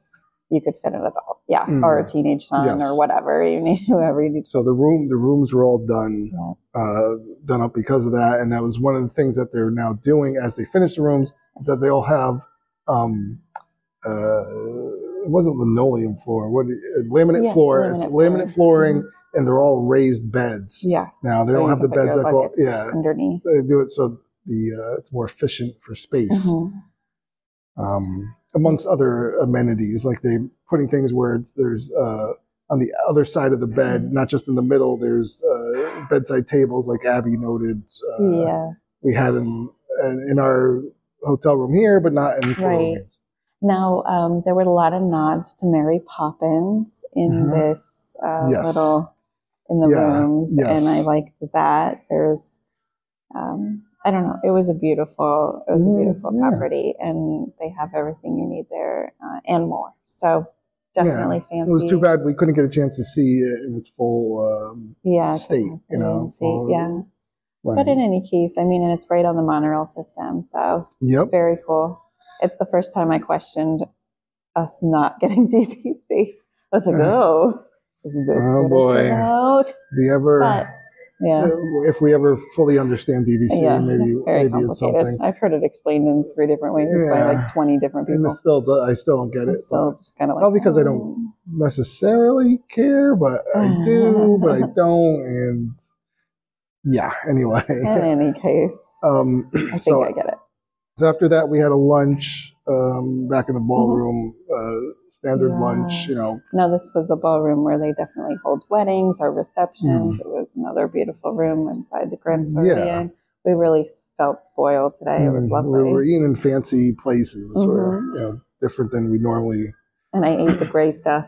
you could fit an adult, yeah, or a
Mm.
teenage son
Yes.
or whatever you need, whoever you need.
So the room, the rooms were all done,
Yeah.
uh, done up because of that, and that was one of the things that they're now doing as they finish the rooms. is That they all have, um, uh, it wasn't linoleum floor, what uh, laminate
Yeah,
floor?
laminate
it's laminate flooring,
Mhm.
and they're all raised beds.
Yes.
Now they
so
don't have the beds go, yeah,
underneath.
they do it so the uh, it's more efficient for space.
Mhm.
um, amongst other amenities, like they putting things where it's there's uh, on the other side of the bed, not just in the middle. There's uh, bedside tables, like Abby noted. Uh,
yes.
we had in in our hotel room here, but not in
Right. Now, um, there were a lot of nods to Mary Poppins in
Mhm.
this uh,
Yes.
little in the
Yeah,
rooms,
yes.
and I liked that. There's, um, I don't know, it was a beautiful, it was
Mm,
a beautiful
yeah.
property, and they have everything you need there uh, and more. So definitely fancy.
It was too bad we couldn't get a chance to see it in its full um,
yeah,
state, you know, full
yeah. But in any case, I mean, and it's right on the monorail system, so
Yep.
very cool. It's the first time I questioned us not getting DVC. I was like,
Uh,
oh, is this
oh,
what
boy.
it's about?
Ever,
But yeah,
if we ever fully understand DVC,
yeah,
maybe
it's very
maybe it's
complicated.
something.
I've heard it explained in three different ways by like 20 different people.
it's still, I still don't get it.
still just kind of like,
Not because I
oh.
don't necessarily care, but I do, but I don't, and yeah. Anyway,
In any case,
um,
I think
so,
I get it.
so after that, we had a lunch um, back in the ballroom, uh, standard
Mm-hmm. Yeah.
lunch. You know,
No, this was a ballroom where they definitely hold weddings or receptions. It was another beautiful room inside the Grand
Mm. Yeah.
We really felt spoiled today. It was
mm,
lovely.
we were eating in fancy places, where
Mhm.
you know, different than we normally.
and I ate the gray stuff.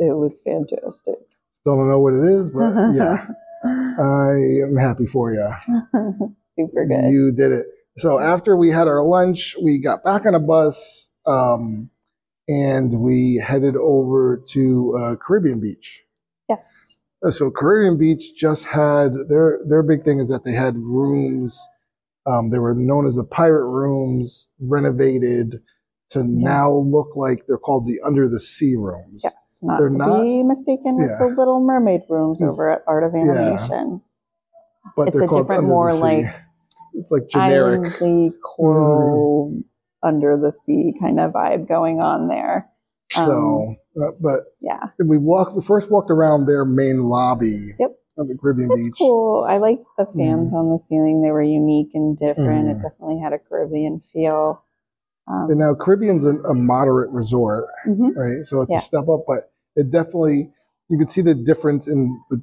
It was fantastic.
Still don't know what it is, but yeah, I am happy for you.
Super good.
You did it. So after we had our lunch, we got back on a bus um, and we headed over to uh, Caribbean Beach.
yes.
Uh, So Caribbean Beach just had their their big thing is that they had rooms. Um, they were known as the pirate rooms, renovated to now look like they're called the under the sea rooms.
Yes. Not
They're
to
not-
be mistaken with the Little Mermaid rooms
Yes.
over at Art of Animation.
but
It's a different, more like
it's like generic.
islandly coral under the sea kind of vibe going on there.
so, uh, but
Yeah.
we walked. We first walked around their main lobby
Yep.
of the Caribbean
It's
Beach.
cool. I liked the fans on the ceiling. They were unique and different. It
Mhm.
definitely had a Caribbean feel. Um,
And now Caribbean's a, a moderate resort,
mhm.
right? So it's
Yes.
a step up, but it definitely you could see the difference in the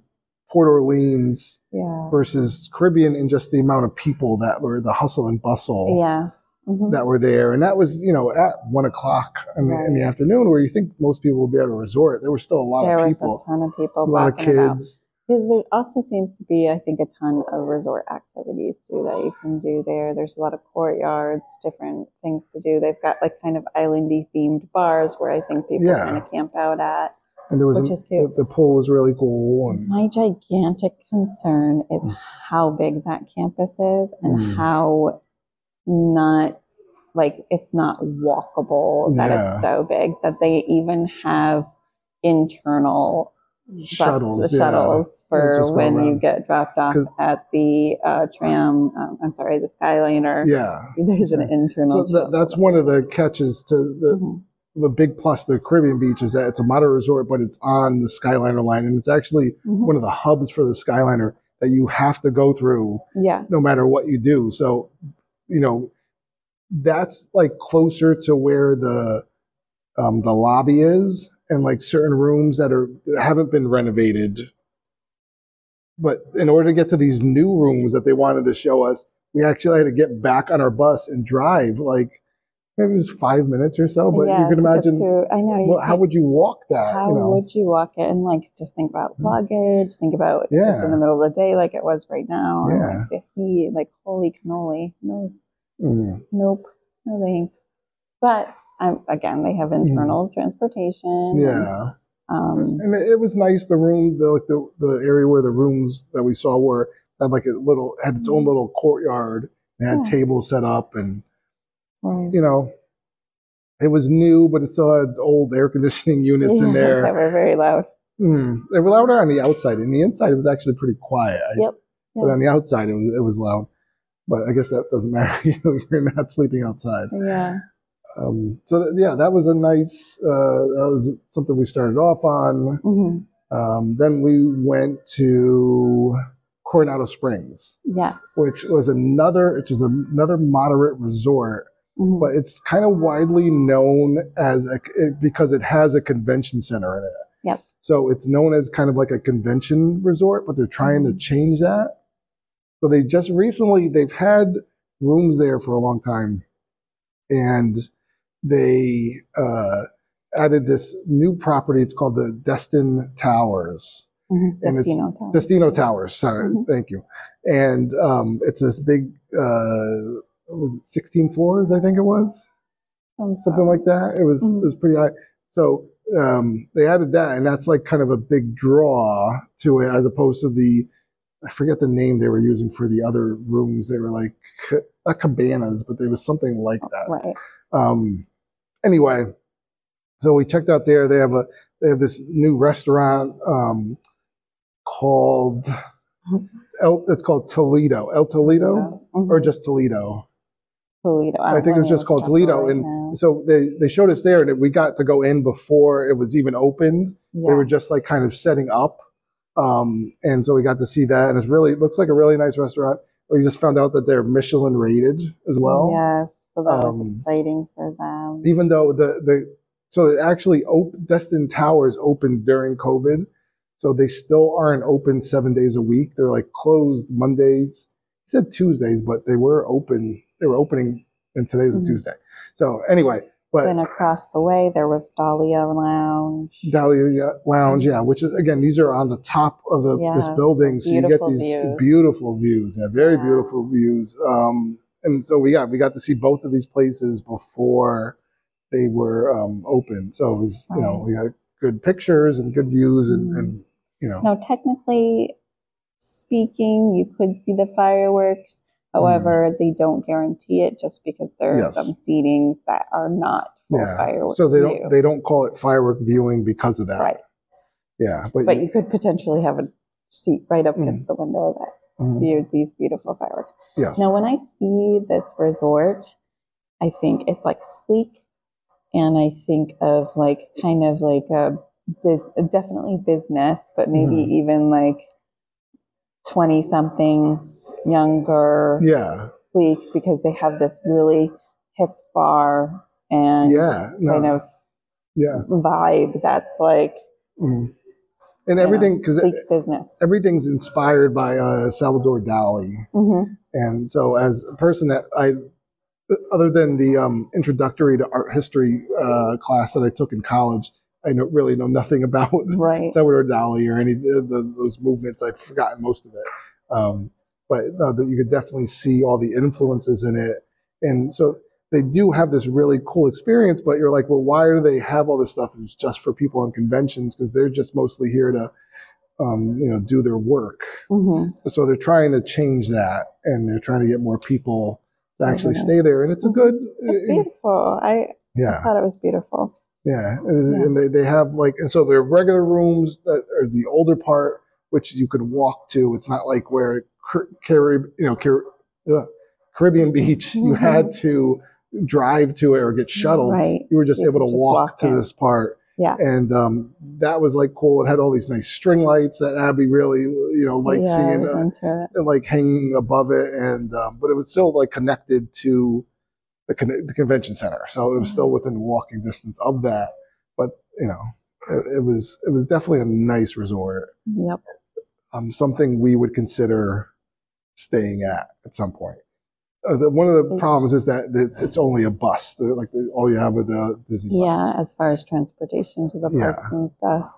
Port Orleans
Yeah.
versus Caribbean in just the amount of people that were the hustle and bustle
Yeah. Mhm.
that were there, and that was you know at one o'clock in, the, in the afternoon where you think most people would be at a resort. There were still a lot
There
of
was
people,
a ton of people
a lot of kids.
Because there also seems to be, I think, a ton of resort activities too that you can do there. There's a lot of courtyards, different things to do. They've got like kind of islandy themed bars where I think people
Yeah.
kind of camp out at.
And there was
Which
an-
is cute.
The, the pool was really cool, and
My gigantic concern is
Mm.
how big that campus is and
Mm.
how not like it's not walkable that
Yeah.
it's so big that they even have internal
shuttles,
bus,
yeah.
shuttles for when you get dropped off at the uh, tram. Um, I'm sorry, the Skyliner.
Yeah.
There's an
So
internal.
that, that's one of the catches to the,
Mhm.
the big plus the Caribbean beach is that it's a moderate resort, but it's on the Skyliner line, and it's actually
Mhm.
one of the hubs for the Skyliner that you have to go through
Yeah.
no matter what you do. So, you know, that's like closer to where the um, the lobby is, and like certain rooms that are haven't been renovated. But in order to get to these new rooms that they wanted to show us, we actually had to get back on our bus and drive like maybe it was five minutes or so. But
yeah,
you can imagine,
to- I know.
well, how would you walk that?
How
you know?
would you walk it? And like, just think about luggage. Think about if it's in the middle of the day, like it was right now. and,
Yeah.
like the heat. Like, holy cannoli. No,
Mm.
nope, no thanks. But I'm again, they have internal transportation. and,
Mm-hmm. Yeah.
um,
And it, it was nice. The room, the like the the area where the rooms that we saw were had like a little had its own little courtyard. It had
Mm-hmm. Yeah.
tables set up, and
right.
you know, it was new, but it still had old air conditioning units in there.
that were very loud.
Mm. They were louder on the outside. In the inside, it was actually pretty quiet. I-
Yep.
But
Yeah.
on the outside, it was it was loud. But I guess that doesn't matter. You know, you're not sleeping outside.
Yeah.
Um, so th- yeah, that was a nice. Uh, that was something we started off on.
hmm
Um, then we went to Coronado Springs,
Yes.
which was another, which is another moderate resort,
Mhm.
but it's kind of widely known as a, it, because it has a convention center in it.
Yep.
So it's known as kind of like a convention resort, but they're trying to
Mhm.
change that. So they just recently they've had rooms there for a long time, and they uh, added this new property. It's called the Destin Towers.
Mhm. Destino Towers.
Destino Towers. Sorry,
Mhm.
thank you. And um, it's this big, uh, was it 16 floors? I think it was
Sounds
something like that. It was
Mhm.
it was pretty high. So um, they added that, and that's like kind of a big draw to it, as opposed to the I forget the name they were using for the other rooms. They were like not cabanas, but there was something like that.
Right.
Um, anyway, so we checked out there. They have a they have this new restaurant um, called El, it's called Toledo, El Toledo,
Mhm.
or just Toledo.
Toledo.
I
don't
think it was just called Toledo,
right
and
now.
so they they showed us there, and we got to go in before it was even opened. They were just like kind of setting up Um, and so we got to see that, and it's really it looks like a really nice restaurant. We just found out that they're Michelin rated as well.
yes, so that was
um,
exciting for them.
Even though the the so it actually op- Destin Towers opened during COVID, so they still aren't open seven days a week. They're like closed Mondays. He said Tuesdays, but they were open. They were opening, and today's
Mhm.
a Tuesday. So anyway, but
then across the way there was Dahlia Lounge.
Dahlia Lounge, yeah, which is again, these are on the top of the, this building, so you get these
views.
beautiful views, yeah, very
Yeah.
beautiful views. Um, and so we got we got to see both of these places before they were um, open. So it was, you know, we got good pictures and good views, and,
Mhm.
and you know,
Now, technically speaking, you could see the fireworks. However, they don't guarantee it just because there are
Mm. Yes.
some seatings that are not for
yeah.
fireworks.
So they
view.
don't they don't call it firework viewing because of that.
right,
Yeah, but,
but you could potentially have a seat right up
Mhm.
against the window that
Mhm.
viewed these beautiful fireworks.
yes,
Now, when I see this resort, I think it's like sleek, and I think of like kind of like a biz, definitely business, but maybe
Mhm.
even like twenty somethings younger,
yeah,
sleek, because they have this really hip bar and
yeah, no,
kind of
yeah,
vibe that's like
mhm. And everything because
business.
everything's inspired by uh, Salvador Dali.
hmm
And so, as a person that I, other than the um, introductory to art history uh, class that I took in college, I know, really know nothing about
Right.
Salvador Dali or any of the, those movements. I've forgotten most of it. Um, but no, that you could definitely see all the influences in it. And so they do have this really cool experience, but you're like, well, why do they have all this stuff? It's just for people on conventions because they're just mostly here to, um, you know, do their work
hmm
so they're trying to change that and they're trying to get more people to actually
Mhm.
stay there and it's a good
It's beautiful. I, I
yeah
thought it was beautiful.
yeah and,
Yeah.
and they, they have like and so they're regular rooms that are the older part which you could walk to it's not like where Car- Carib, you know Car- uh, caribbean beach you
Mhm.
had to drive to it or get shuttled
Right.
you were just
You
able to walk,
walk
to this part
Yeah.
and um, that was like cool it had all these nice string lights that abby really you know liked
yeah,
seeing uh, and, like hanging above it, and um, but it was still like connected to the, con- the convention center, so it was still within walking distance of that. But you know, it, it was it was definitely a nice resort,
Yep.
um, something we would consider staying at at some point. Uh, the, one of the
Mm.
problems is that it, it's only a bus. They're like the, all you have with the Disney buses.
Yeah, as far as transportation to the
Yeah.
parks and stuff.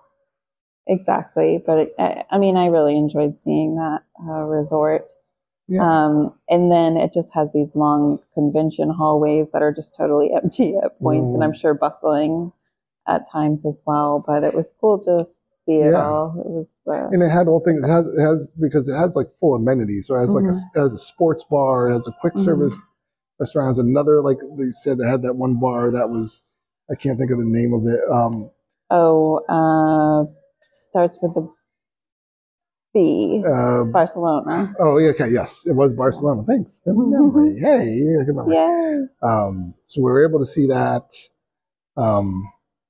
Exactly. But it, I, I mean, I really enjoyed seeing that uh, resort.
Yeah.
Um, and then it just has these long convention hallways that are just totally empty at points, and
Mm.
I'm sure bustling at times as well. But it was cool to see it
Yeah.
all. It was. Uh,
and it had all things. It has it has because it has like full amenities. So it has like a,
Mm-hmm.
has a sports bar. It has a quick
Mhm.
service restaurant. It has another like they said they had that one bar that was I can't think of the name of it. Um,
oh, uh, starts with the B.
uh,
Barcelona.
oh yeah, okay, yes, it was Barcelona. Thanks. Good memory. Hey.
Yay.
Um, so we were able to see that. Um,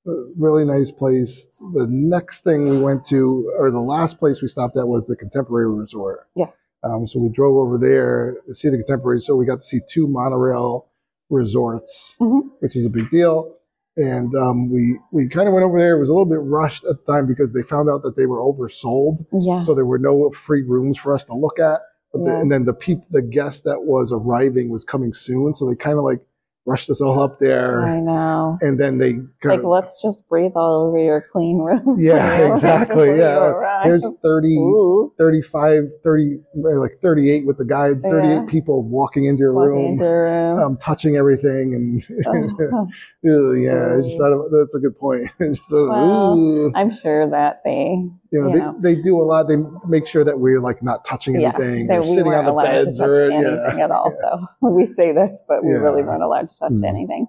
really nice place. The next thing we went to, or the last place we stopped at, was the Contemporary Resort.
Yes.
Um, so we drove over there to see the contemporary. So we got to see two monorail resorts,
Mhm.
which is a big deal. And um, we we kind of went over there. It was a little bit rushed at the time because they found out that they were oversold.
Yeah.
So there were no free rooms for us to look at. But the, and then the
Yes.
peop, the guest that was arriving was coming soon. So they kind of like rushed us all up there.
I know.
And then they
Like,
of
let's just breathe all over your clean room.
yeah exactly yeah. There's 30,
Ooh,
35, 30, like 38 with the guides, 38
Yeah.
people walking into your
walking
room,
into your room.
um, touching everything. And
Oh,
yeah, I just thought of, that's a good point. Just
Well. I'm sure that they,
you know,
you
they,
know.
they do a lot. They make sure that we're like not touching
yeah,
anything
that
or
we
sitting on
weren't
the
allowed to touch
or
anything
yeah.
at all. So we say this, but we really
Yeah.
weren't allowed to touch
Mhm.
anything.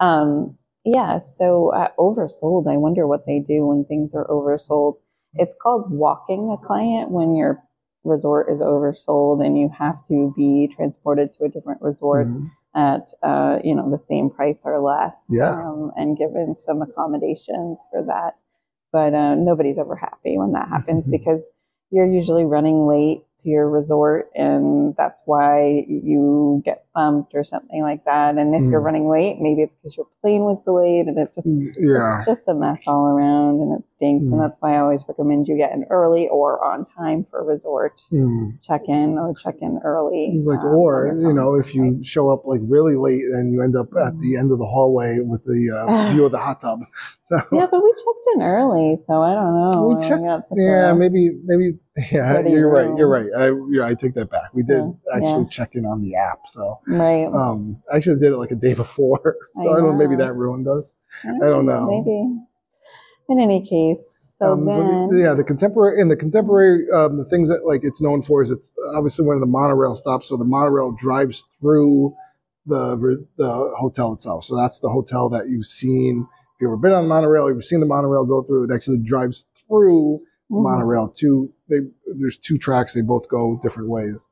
Um, yeah, so uh, oversold. I wonder what they do when things are oversold. It's called walking a client when your resort is oversold and you have to be transported to a different resort
Mhm.
at uh, you know the same price or less
Yeah.
um, and given some accommodations for that but uh, nobody's ever happy when that happens because you're usually running late to your resort and that's why you get bumped or something like that and if you're
Mm.
running late maybe it's because your plane was delayed and it just
Yeah.
it's just a mess all around and it stinks
Mm.
and that's why i always recommend you get in early or on time for a resort
Mm.
check in or check in early
like,
um,
or you know, if you show up like really late and you end up at the end of the hallway with the uh, view of the hot tub. So
yeah but we checked in early so i don't know
We checked- yeah,
a-
maybe maybe yeah,
Pretty
you're right. You're right. I yeah, I take that back. We did
Yeah,
actually
yeah.
check in on the app. So
right
um, I actually did it like a day before.
I
So I, don't know. Maybe that ruined us. I don't know.
maybe in any case so
Um, so
then
the, yeah, the contemporary in the contemporary um, the things that like it's known for is it's obviously one of the monorail stops. So the monorail drives through the the hotel itself. So that's the hotel that you've seen. If you've ever been on the monorail, you've seen the monorail go through. It actually drives through
Mhm.
monorail. Two they there's two tracks. They both go different ways.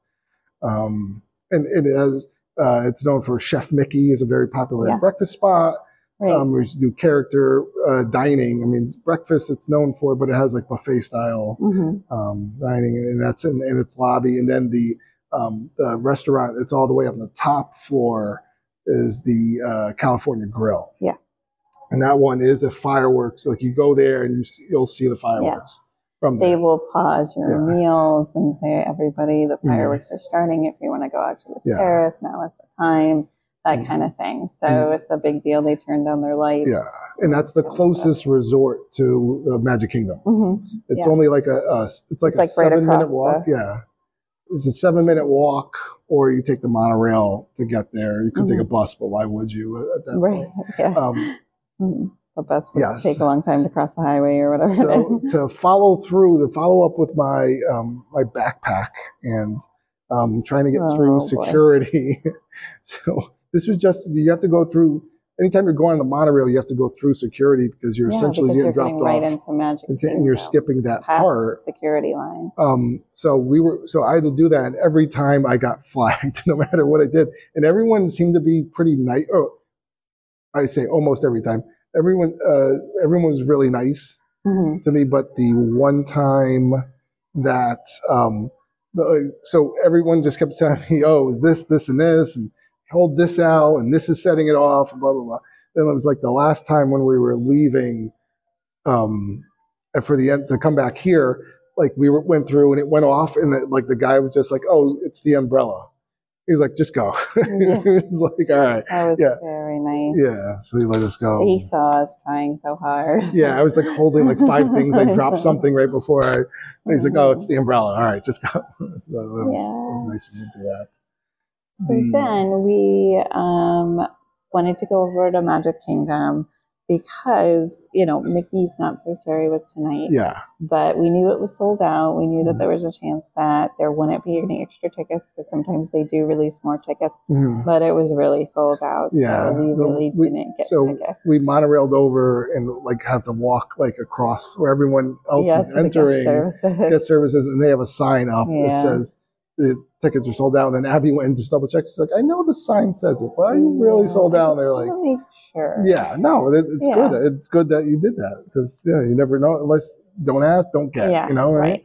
Um, and it has uh, it's known for Chef Mickey is a very popular
Yes.
breakfast spot.
right
Um, we used to do character uh, dining. I mean, it's breakfast it's known for, but it has like buffet style
Mhm.
um, dining, and that's in, in its lobby. And then the um, the restaurant, it's all the way up on the top floor, is the uh, California Grill,
yes
and that one is a fireworks. Like you go there and you see, you'll see the fireworks
yes
from
they
there.
will pause your
Yeah.
meals and say everybody the
Mhm.
fireworks are starting if you want to go out to the
Yeah.
terrace now is the time that
Mhm.
kind of thing so
Mhm.
it's a big deal they turn down their lights
Yeah, and that's the closest resort to the Magic Kingdom.
stuff. Mhm.
It's
Yeah.
only like a, a it's like
It's
a
like right
seven minute walk.
the-
Yeah, it's a seven minute walk, or you take the monorail to get there. You could take a bus, but why would you at that
Mm-hmm. right
point?
yeah
Um,
The bus would
yes.
take a long time to cross the highway or whatever
so to follow through, to follow up with my um, my backpack and um, trying to get
Oh,
through security. so this was just you have to go through. Anytime you're going on the monorail, you have to go through security because you're
yeah,
essentially
because you're
getting dropped
right
off.
into Magic
and you're skipping that part.
security line.
Um, so we were, so I had to do that, and every time I got flagged, no matter what I did, and everyone seemed to be pretty nice. Oh, I say almost every time. Everyone, uh, everyone was really nice
Mhm.
to me, but the one time that, um, the, so everyone just kept telling me, "Oh, is this, this, and this, and hold this out, and this is setting it off, and blah blah blah." Then it was like the last time when we were leaving, um, for the end to come back here, like we went through and it went off, and it, like the guy was just like, "Oh, it's the umbrella." He's like, "Just go."
Yeah.
he was like, "All right,
That was
Yeah.
very nice.
yeah." So he let us go.
He saw us trying so hard.
Yeah, I was like holding like five things. I dropped something right before I. and He's like, "Oh, it's the umbrella. All right, just go." so it, was, it was nice of you to do that.
So
The-
then we um, wanted to go over to Magic Kingdom because, you know, Mickey's Not So Scary was tonight,
Yeah,
but we knew it was sold out. We knew that
Mhm.
there was a chance that there wouldn't be any extra tickets because sometimes they do release more tickets,
Mhm.
but it was really sold out.
Yeah,
So we really
we-
didn't get
so
tickets.
we monorailed over and like have to walk like across where everyone else
yeah,
is
the guest
entering
services.
guest services, and they have a sign up that says the tickets are sold out. And then Abby went and just double checked. She's like, "I know the sign says it, but are you really
Yeah,
sold out?" And they're like,
make sure.
Yeah, no, it, it's
Yeah.
good. It's good that you did that because yeah, you never know unless don't ask, don't get.
Yeah,
you know, right?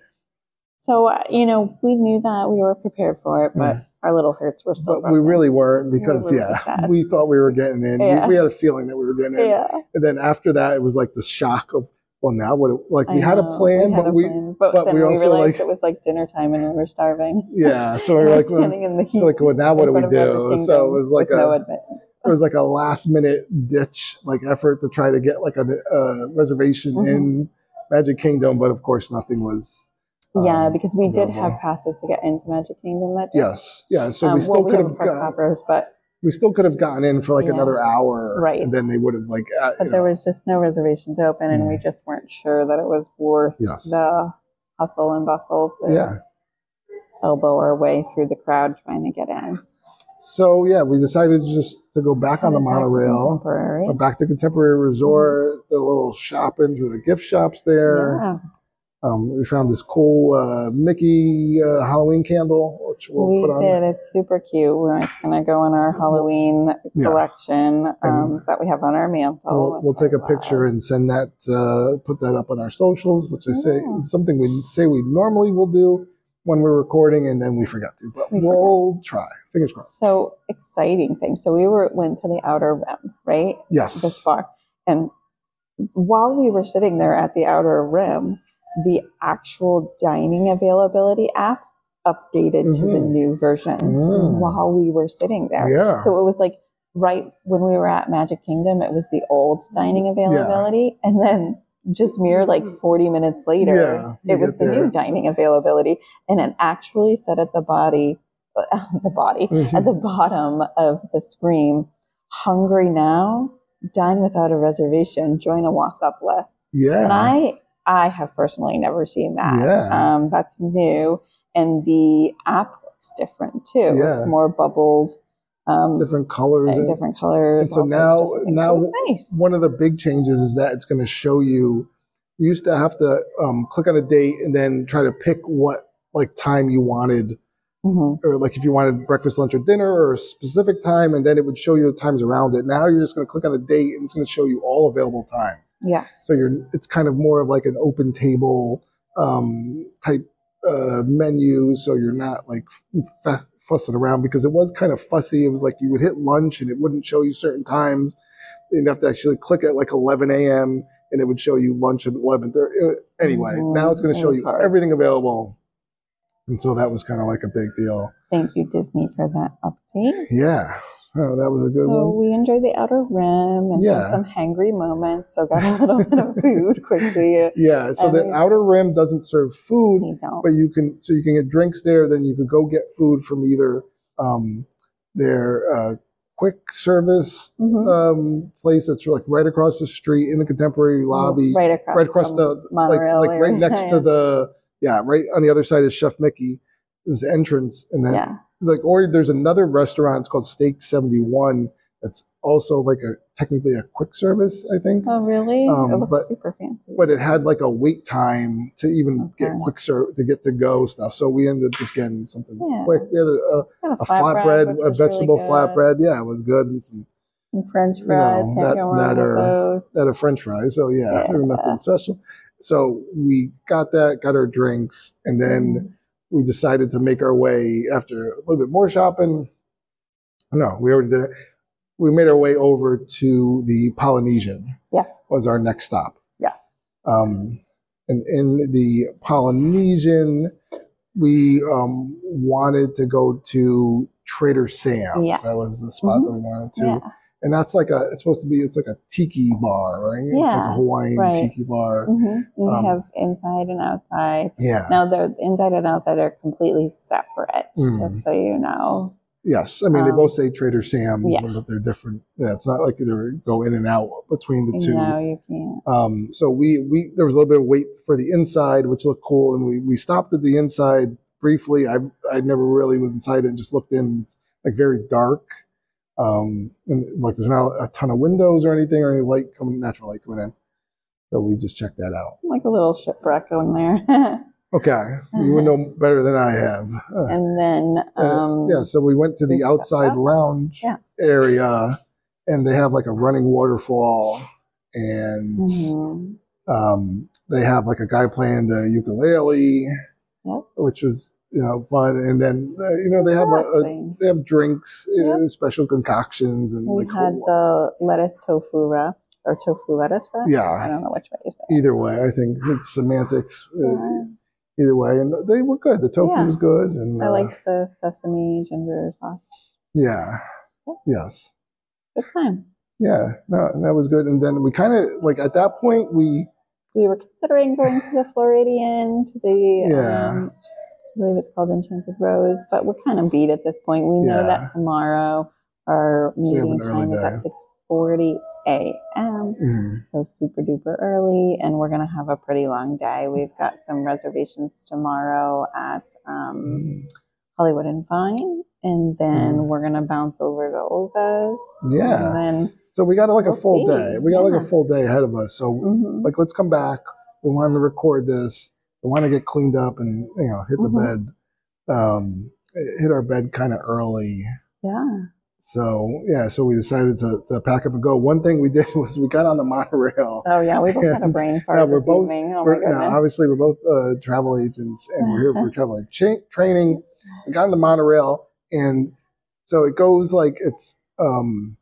So, uh, you know, we knew that we were prepared for it, but our little hurts were still
But we really weren't because
were really
yeah,
sad.
we thought we were getting in. We- We, had a feeling that we were getting in,
Yeah.
and then after that, it was like the shock of well, now what? Like we
I
had a
know,
plan,
had
but
a
we
plan, but,
but
then
we
we,
also,
realized
like-
it was like dinner time and we were starving.
yeah. So we were like, well,
standing in the heat.
so like, well, now what do we
front of Magic
do? So it was like a
no admittance.
it was like a last minute ditch like effort to try to get like a uh, reservation
Mhm.
in Magic Kingdom, but of course nothing was.
yeah,
um,
because we did have passes to get into Magic Kingdom that day.
Yes, yeah. So
Um,
we still
well, we
could
have
have
park
got,
but
we still could have gotten in for like
Yeah.
another hour,
Right.
And then they would have like, uh,
but there
know,
was just no reservations open, and we just weren't sure that it was worth
Yes.
the hustle and bustle to
yeah.
elbow our way through the crowd trying to get in.
So yeah, we decided just to go back on the
Headed back to
monorail,
Contemporary.
back to Contemporary Resort, the little shopping through the gift shops there.
Yeah.
Um, we found this cool uh, Mickey uh, Halloween candle, which we'll
we
put on.
did. It's super cute. It's going to go in our Halloween
Yeah.
collection um, that we have on our mantle.
We'll, we'll take a picture and send that, uh, put that up on our socials, which I say
Yeah.
is something we say we normally will do when we're recording, and then we forgot to. But
We
we'll try. Fingers crossed.
So exciting thing. So we were went to the outer rim, right?
Yes.
This far, and while we were sitting there at the outer rim, the actual dining availability app updated to the
Mhm.
new version
Mm.
while we were sitting there.
Yeah.
So it was like right when we were at Magic Kingdom, it was the old dining availability, and then just mere like 40 minutes later,
Yeah,
it was the
there.
new dining availability, and it actually said at the body, the body
Mhm.
at the bottom of the screen, "Hungry now? Dine without a reservation. Join a walk-up list."
yeah.
And I, I have personally never seen that.
Yeah.
Um, that's new, and the app looks different too.
Yeah.
It's more bubbled, um,
different colors.
and different colors.
and so
all sorts of
now- now
so it's nice.
one of the big changes is that it's going to show you. You used to have to um, click on a date and then try to pick what like time you wanted,
Mhm.
or like if you wanted breakfast, lunch, or dinner, or a specific time, and then it would show you the times around it. Now you're just going to click on a date and it's going to show you all available times.
Yes.
So you're it's kind of more of like an open table um, type uh, menu. So you're not like fuss- fussing around because it was kind of fussy. It was like you would hit lunch and it wouldn't show you certain times. You'd have to actually click at like 11 a.m. and it would show you lunch at 11:30. Anyway,
Mhm.
now it's going to show you
hard.
everything available. And so that was kind of like a big deal.
Thank you, Disney, for that update.
Yeah. Oh, that was a good
so
one.
we enjoyed the outer rim and
Yeah.
had some hangry moments. So got a little bit of food quickly.
Yeah. So the
and-
outer rim doesn't serve food,
They don't.
but you can so you can get drinks there. Then you could go get food from either um, their uh, quick service
Mhm.
um, place that's like right across the street in the contemporary lobby,
right across,
right across
from
the like, like right next to the yeah right on the other side is Chef Mickey. This entrance, and then
yeah.
like or there's another restaurant. It's called Steak Seventy One. That's also like a technically a quick service, I think.
Oh, really?
Um,
it looks
but-
super fancy.
but it had like a wait time to even get quick serve to get to go stuff. So we ended up just getting something
Yeah.
quick. We had a, a, a flatbread, a
really
vegetable
good.
flatbread. Yeah, it was good, and some
And French
you
fries.
know,
Can't
that- that are- that a French fry. So yeah,
Yeah.
nothing special. So we got that, got our drinks, and then
Mhm.
we decided to make our way after a little bit more shopping. No, we already did. it. We made our way over to the Polynesian.
Yes.
Was our next stop.
Yes.
Um, and in the Polynesian, we um, wanted to go to Trader Sam's.
Yes.
That was the spot
Mhm.
that we wanted to.
Yeah.
And that's like a, it's supposed to be, it's like a tiki bar, right? It's like
Yeah,
a Hawaiian
right.
tiki bar.
hmm You
Um,
have inside and outside.
Yeah.
Now, the inside and outside are completely separate,
Mm.
just so you know.
yes. I mean, they
um,
both say Trader Sam's,
yeah.
but they're different. Yeah. It's not like they go in and out between the two.
No, you can't.
Um, so we, we there was a little bit of wait for the inside, which looked cool, and we, we stopped at the inside briefly. I I never really was inside and just looked in. It's like very dark, um, and like there's not a ton of windows or anything or any light coming, natural light coming in. So we just checked that out.
Like a little shipwreck going there.
Okay, you would know better than I have. Uh,
and then,
uh,
um,
yeah, so we went to the outside
outside.
lounge
Yeah.
area, and they have like a running waterfall, and
mhm.
Um, they have like a guy playing the ukulele,
Yep.
which was you know fun. And then uh, you know they have a, a they have drinks, you know, special concoctions, and
we
like
had the lettuce tofu wraps or tofu lettuce wraps.
Yeah.
I don't know which way you say. it.
either way. I think it's semantics. uh,
Yeah.
Either way, and they were good. The tofu
Yeah.
was good, and
I
uh,
like the sesame ginger sauce.
yeah,
Yep.
yes,
Good times.
yeah. No, that was good. And then we kind of like at that point we
We were considering going to the Floridian, to the,
Yeah.
um, I believe it's called Enchanted Rose, but we're kind of beat at this point. We know
Yeah.
that tomorrow our meeting time is at 6.40 a.m.
mm,
So super duper early, and we're gonna have a pretty long day. We've got some reservations tomorrow at um,
mm,
Hollywood and Vine, and then
Mhm.
we're gonna bounce over to Oga's.
Yeah.
and then
so we got like a
We'll
full
see.
day. We got like a full day ahead of us. So
mhm.
like let's come back we want to record this I want to get cleaned up and you know hit the
Mhm.
bed, um, hit our bed kind of early.
Yeah.
So yeah, so we decided to, to pack up and go. One thing we did was we got on the monorail.
Oh yeah, we both had a
And,
brain fart
yeah, we're
this
both-
evening. Oh my
now,
goodness.
obviously, we're both uh, travel agents, and we're here for travel cha- training. We got on the monorail, and so it goes like it's um,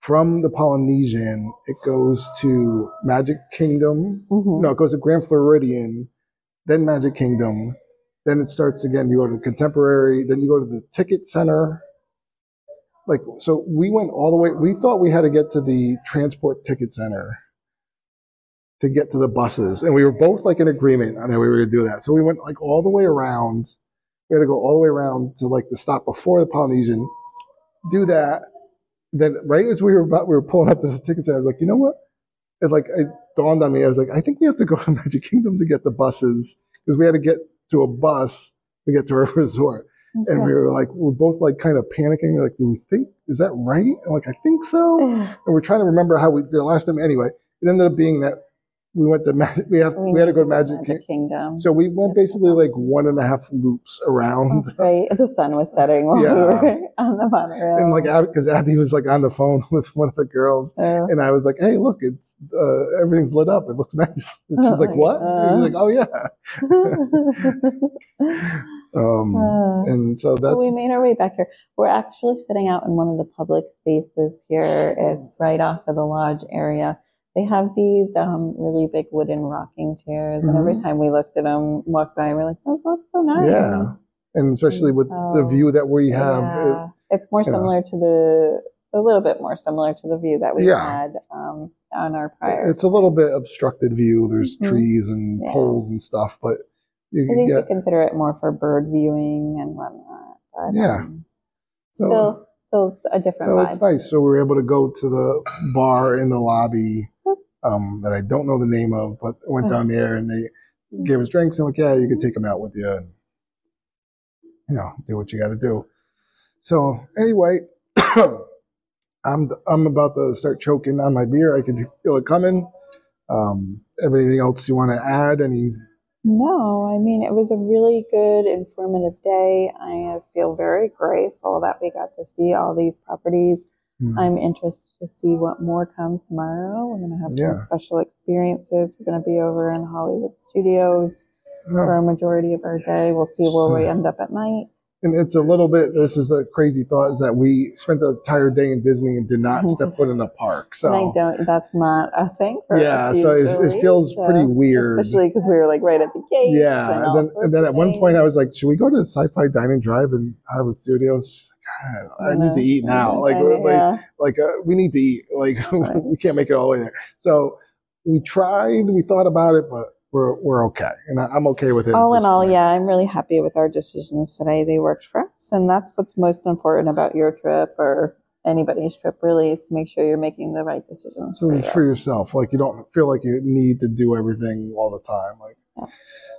from the Polynesian. It goes to Magic Kingdom.
Mhm.
No, it goes to Grand Floridian, then Magic Kingdom. Then it starts again. You go to the Contemporary. Then you go to the Ticket Center. Like so, we went all the way. We thought we had to get to the Transport Ticket Center to get to the buses, and we were both like in agreement on that we were going to do that. So we went like all the way around. We had to go all the way around to like the stop before the Polynesian, do that. Then right as we were about, we were pulling up to the ticket center. I was like, you know what? It like it dawned on me. I was like, I think we have to go to Magic Kingdom to get the buses because we had to get to a bus to get to our resort. And we were like, we're both like kind of panicking. We're like, do we think is that right? I'm like, I think so. And we're trying to remember how we did the last time. Anyway, it ended up being that we went to Magic. We have we, had to go to Magic, Kingdom.
Kingdom.
So we went basically like one and a half loops around.
That's right. The sun was setting while
Yeah.
we were on the monorail.
And like, because Abby was like on the phone with one of the girls,
Uh,
and I was like, "Hey, look, it's uh, everything's lit up. It looks nice." And she's
Oh
like, "What?" And
God.
he's like, "Oh yeah." Um,
Uh,
and so
so
that's
we made our way back here. We're actually sitting out in one of the public spaces here. It's right off of the lodge area. They have these um, really big wooden rocking chairs, and every
Mhm.
time we looked at them, walked by, we're like, "Those look so nice."
Yeah. and especially with the view that we have.
Yeah. it's more
you know.
similar to the a little bit more similar to the view that we
Yeah.
had um, on our prior.
it's a little bit obstructed view. There's
Mhm.
trees and
Yeah.
poles and stuff, but you
I think
get
they consider it more for bird viewing and whatnot. But,
Yeah.
um, still, still a different
Oh,
vibe.
it's nice. So we were able to go to the bar in the lobby um, that I don't know the name of, but I went down there and they gave us drinks and like, yeah, you can take them out with you and you know do what you got to do. So anyway, I'm I'm about to start choking on my beer. I can feel it coming. Um, everything else you want to add? Any?
No, I mean, it was a really good, informative day. I feel very grateful that we got to see all these properties.
Hmm.
I'm interested to see what more comes tomorrow. We're going to have
Yeah.
some special experiences. We're going to be over in Hollywood Studios for a majority of our day. We'll see where we end up at night.
And it's a little bit. This is a crazy thought: is that we spent the entire day in Disney and did not step foot in a park. So
and I don't, that's not a thing for
yeah,
us.
so it, it feels
so-
pretty weird.
Especially because we were like right at the gate.
Yeah,
And,
and then, and then at one point I was like, "Should we go to the Sci-Fi Dining Drive in Hollywood Studios?" She's like, "God, I need to eat now. Like, like, like uh, we need to eat. Like, we can't make it all the way there." So we tried. We thought about it, but we're we're okay, and I, I'm okay with it.
all in all,
point.
yeah, I'm really happy with our decisions today. They worked for us, and that's what's most important about your trip or anybody's trip, really, is to make sure you're making the right decisions.
So
for
it's
you.
for yourself. Like you don't feel like you need to do everything all the time. Like
Yeah.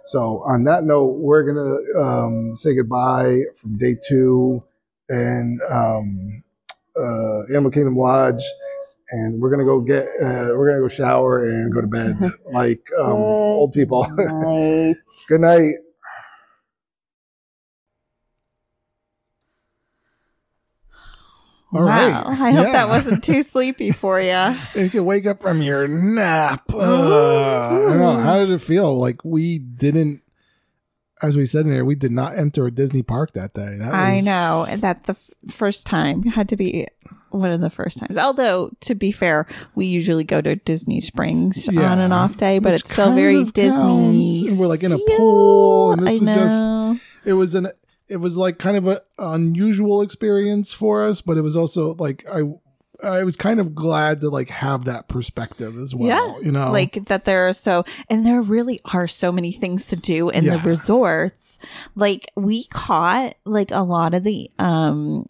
so. On that note, we're gonna um, say goodbye from day two and um, uh, Animal Kingdom Lodge, and we're gonna go get. Uh, we're gonna go shower and go to bed like um, old people.
Right.
Good night. All
wow.
right.
I hope
Yeah.
that wasn't too sleepy for you.
You can wake up from your nap. Uh, I don't know. How did it feel? Like we didn't, as we said in here, we did not enter a Disney park that day. That
I know that the f- first time had to be one of the first times. Although to be fair, we usually go to Disney Springs
Yeah.
on an off day, but it's still very Disney.
We're like in a
Yeah,
pool, and this
I
was just
know.
it was an it was like kind of an unusual experience for us, but it was also like I I was kind of glad to like have that perspective as well.
Yeah,
you know,
like that there are so and there really are so many things to do in
Yeah.
the resorts like we caught like a lot of the um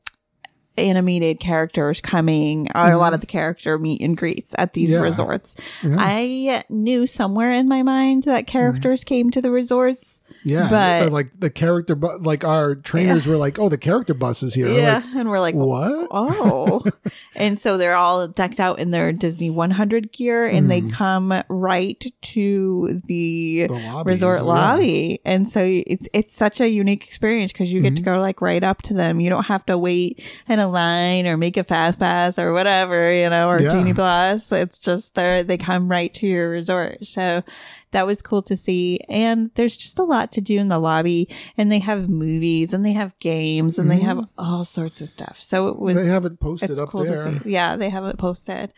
animated characters coming, or a lot of the character meet and greets at these
Mm-hmm. Yeah.
resorts.
Yeah.
I knew somewhere in my mind that characters came to the resorts.
Yeah,
But-
uh, like the character, bu- like our trainers were like, "Oh, the character bus is here."
Yeah.
like,
and we're like,
what?
Oh. and so they're all decked out in their Disney 100 gear and they
Mhm.
come right to the
The lobbies,
resort
yeah.
lobby. And so it, it's such a unique experience because you get
Mm-hmm.
to go like right up to them. You don't have to wait in a line or make a fast pass or whatever, you know, or
Yeah.
Genie Plus. It's just there. They come right to your resort. So that was cool to see. And there's just a lot to do in the lobby and they have movies and they have games and they have all sorts of stuff. So it was,
Mm-hmm. They have it posted
it's
up
cool
there.
to see. Yeah, they have it posted.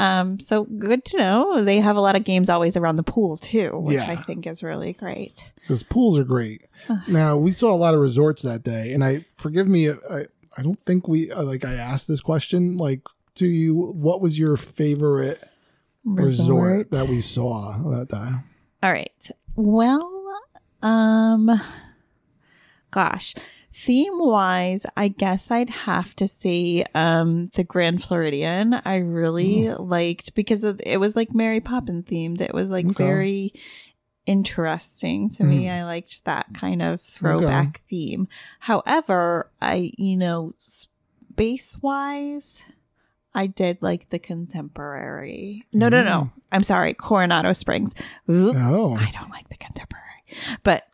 Um, so good to know. They have a lot of games always around the pool too, which
Yeah.
I think is really great.
Because pools are great. now we saw a lot of resorts that day, and I forgive me, I I don't think we uh, like I asked this question like to you. What was your favorite resort, that we saw that day?
All right. Well, um, gosh, theme wise, I guess I'd have to say um the Grand Floridian. I really liked because it was like Mary Poppins themed. It was like
Okay.
very interesting to me. Hmm. I liked that kind of throwback theme. However, I you know space wise. I did like the contemporary. No, no, no. Mm. I'm sorry. Coronado Springs. Oop.
Oh,
I don't like the contemporary. But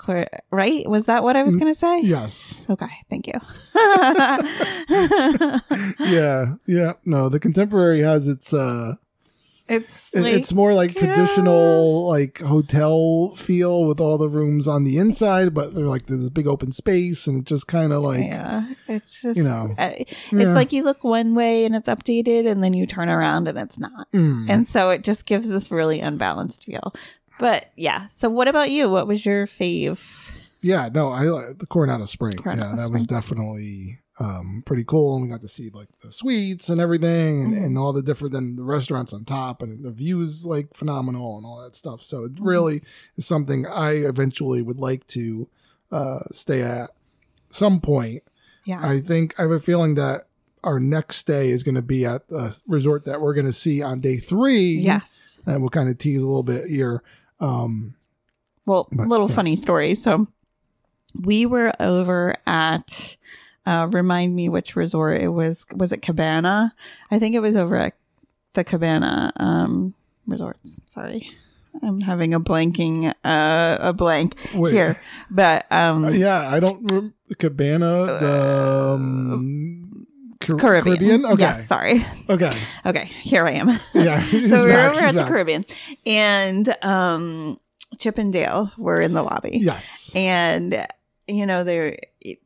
right? Was that what I was mm, going to say?
yes,
Okay, thank you.
yeah, yeah. No, the contemporary has its uh
it's like,
it's more like traditional like hotel feel with all the rooms on the inside but they're like this big open space and it just kind of like
yeah, it's just
you know,
uh, it's
yeah.
like you look one way and it's updated, and then you turn around and it's not,
mm.
and so it just gives this really unbalanced feel. But yeah, so what about you? What was your fave?
yeah no i like the coronado springs
Coronado
yeah that was definitely um pretty cool and we got to see like the suites and everything and,
Mm-hmm.
and all the different than the restaurants on top and the views like phenomenal and all that stuff so it
Mm-hmm.
really is something i eventually would like to uh stay at some point
Yeah,
I think I have a feeling that our next stay is going to be at the resort that we're going to see on day three.
yes.
And we'll kind of tease a little bit here. Um,
Well,
But,
little
yes.
funny story. So we were over at uh remind me which resort it was was it Cabana? I think it was over at the Cabana um resorts. Sorry. I'm having a blanking uh a blank
Wait.
here. But um
uh, yeah, I don't rem- Cabana, the um, Car-
Caribbean.
Caribbean. Okay.
Yes, sorry.
Okay.
Okay, here I am.
Yeah.
so we were over at the. Caribbean and um Chip and Dale were in the lobby.
Yes.
and you know they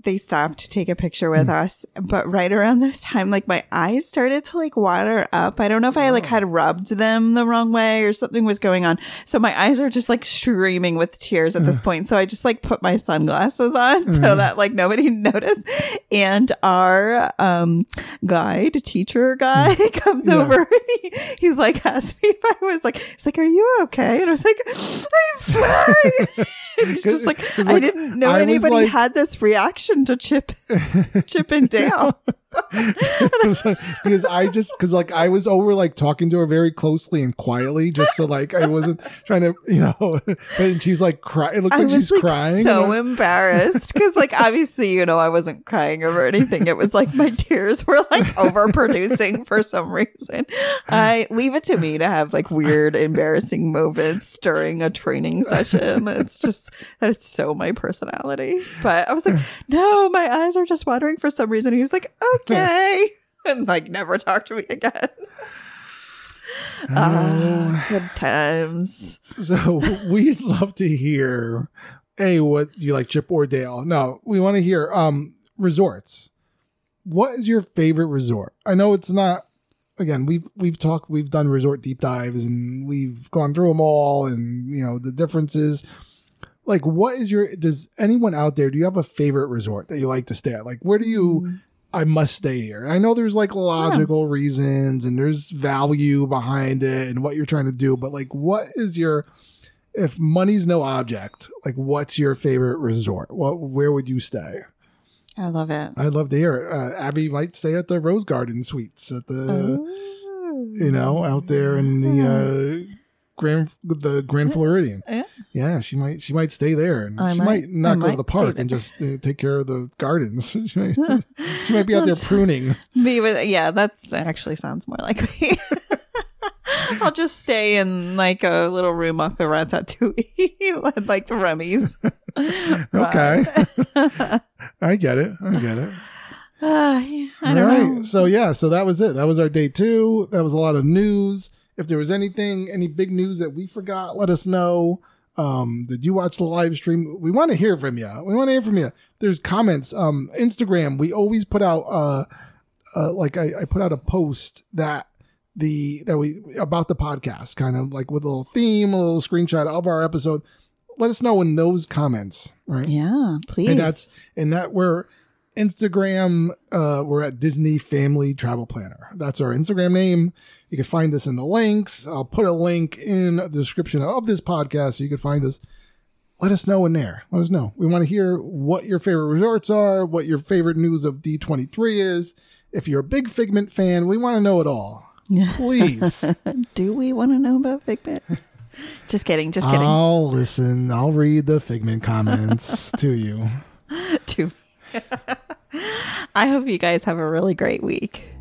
they stopped to take a picture with us but right around this time like my eyes started to like water up i don't know if i like
Oh.
had rubbed them the wrong way or something was going on so my eyes are just like streaming with tears at this point so i just like put my sunglasses on
Hmm.
so that like nobody noticed and our um guide teacher guy comes
Hmm. Yeah.
over and he, he's like asked me if i was like he's like are you okay and i was like i'm fine he's just like, I didn't know
I
anybody
like-
had this reaction to Chip, Chip and Dale.
Because I just because like I was over like talking to her very closely and quietly just so like I wasn't trying to you know and she's like crying it looks
I
like
was
she's
like
crying
so embarrassed because, like, obviously, you know, I wasn't crying over anything. It was like my tears were like overproducing for some reason. I leave it to me to have like weird, embarrassing moments during a training session. It's just that is so my personality. But I was like, no, my eyes are just watering for some reason. He was like, okay. And like never talk to me again. Ah, good times.
so we'd love to hear a what do you like Chip or Dale? No we want to hear um resorts. What is your favorite resort? I know it's not again we've we've talked we've done resort deep dives and we've gone through them all and you know the differences. Like what is your does anyone out there do you have a favorite resort that you like to stay at? Like where do you I must stay here. I know there's like logical reasons and there's value behind it and what you're trying to do, but like, what is your, if money's no object, like, what's your favorite resort? What, where would you stay?
I love it.
I'd love to hear it. Uh, Abby might stay at the Rose Garden Suites at the,
Oh.
you know, out there in the uh, Grand the Grand Floridian.
Yeah.
Yeah, she might she might stay there, and
I
she
might-
might, not
I
go to the park and just uh, take care of the gardens. she, might, she might be out there pruning.
Be with yeah, that's actually sounds more like me. I'll just stay in like a little room off of Ratatouille, like the Remy's.
Okay, I get it. I get it.
Uh, yeah, I
All
don't
right.
know.
So yeah, so that was it. That was our day two. That was a lot of news. If there was anything, any big news that we forgot, let us know. Um, did you watch the live stream? We want to hear from you. We want to hear from you. There's comments. Um, Instagram. We always put out uh, uh like I, I put out a post that the that we about the podcast, kind of like with a little theme, a little screenshot of our episode. Let us know in those comments, right?
Yeah, please.
and that's and that we're Instagram. Uh, we're at Disney Family Travel Planner. That's our Instagram name. You can find us in the links. I'll put a link in the description of this podcast so you can find us. Let us know in there. Let us know. We want to hear what your favorite resorts are, what your favorite news of D23 is. If you're a big Figment fan, we want to know it all. Please.
Do we want to know about Figment? just kidding. Just kidding.
I'll listen. I'll read the Figment comments to you.
To- I hope you guys have a really great week.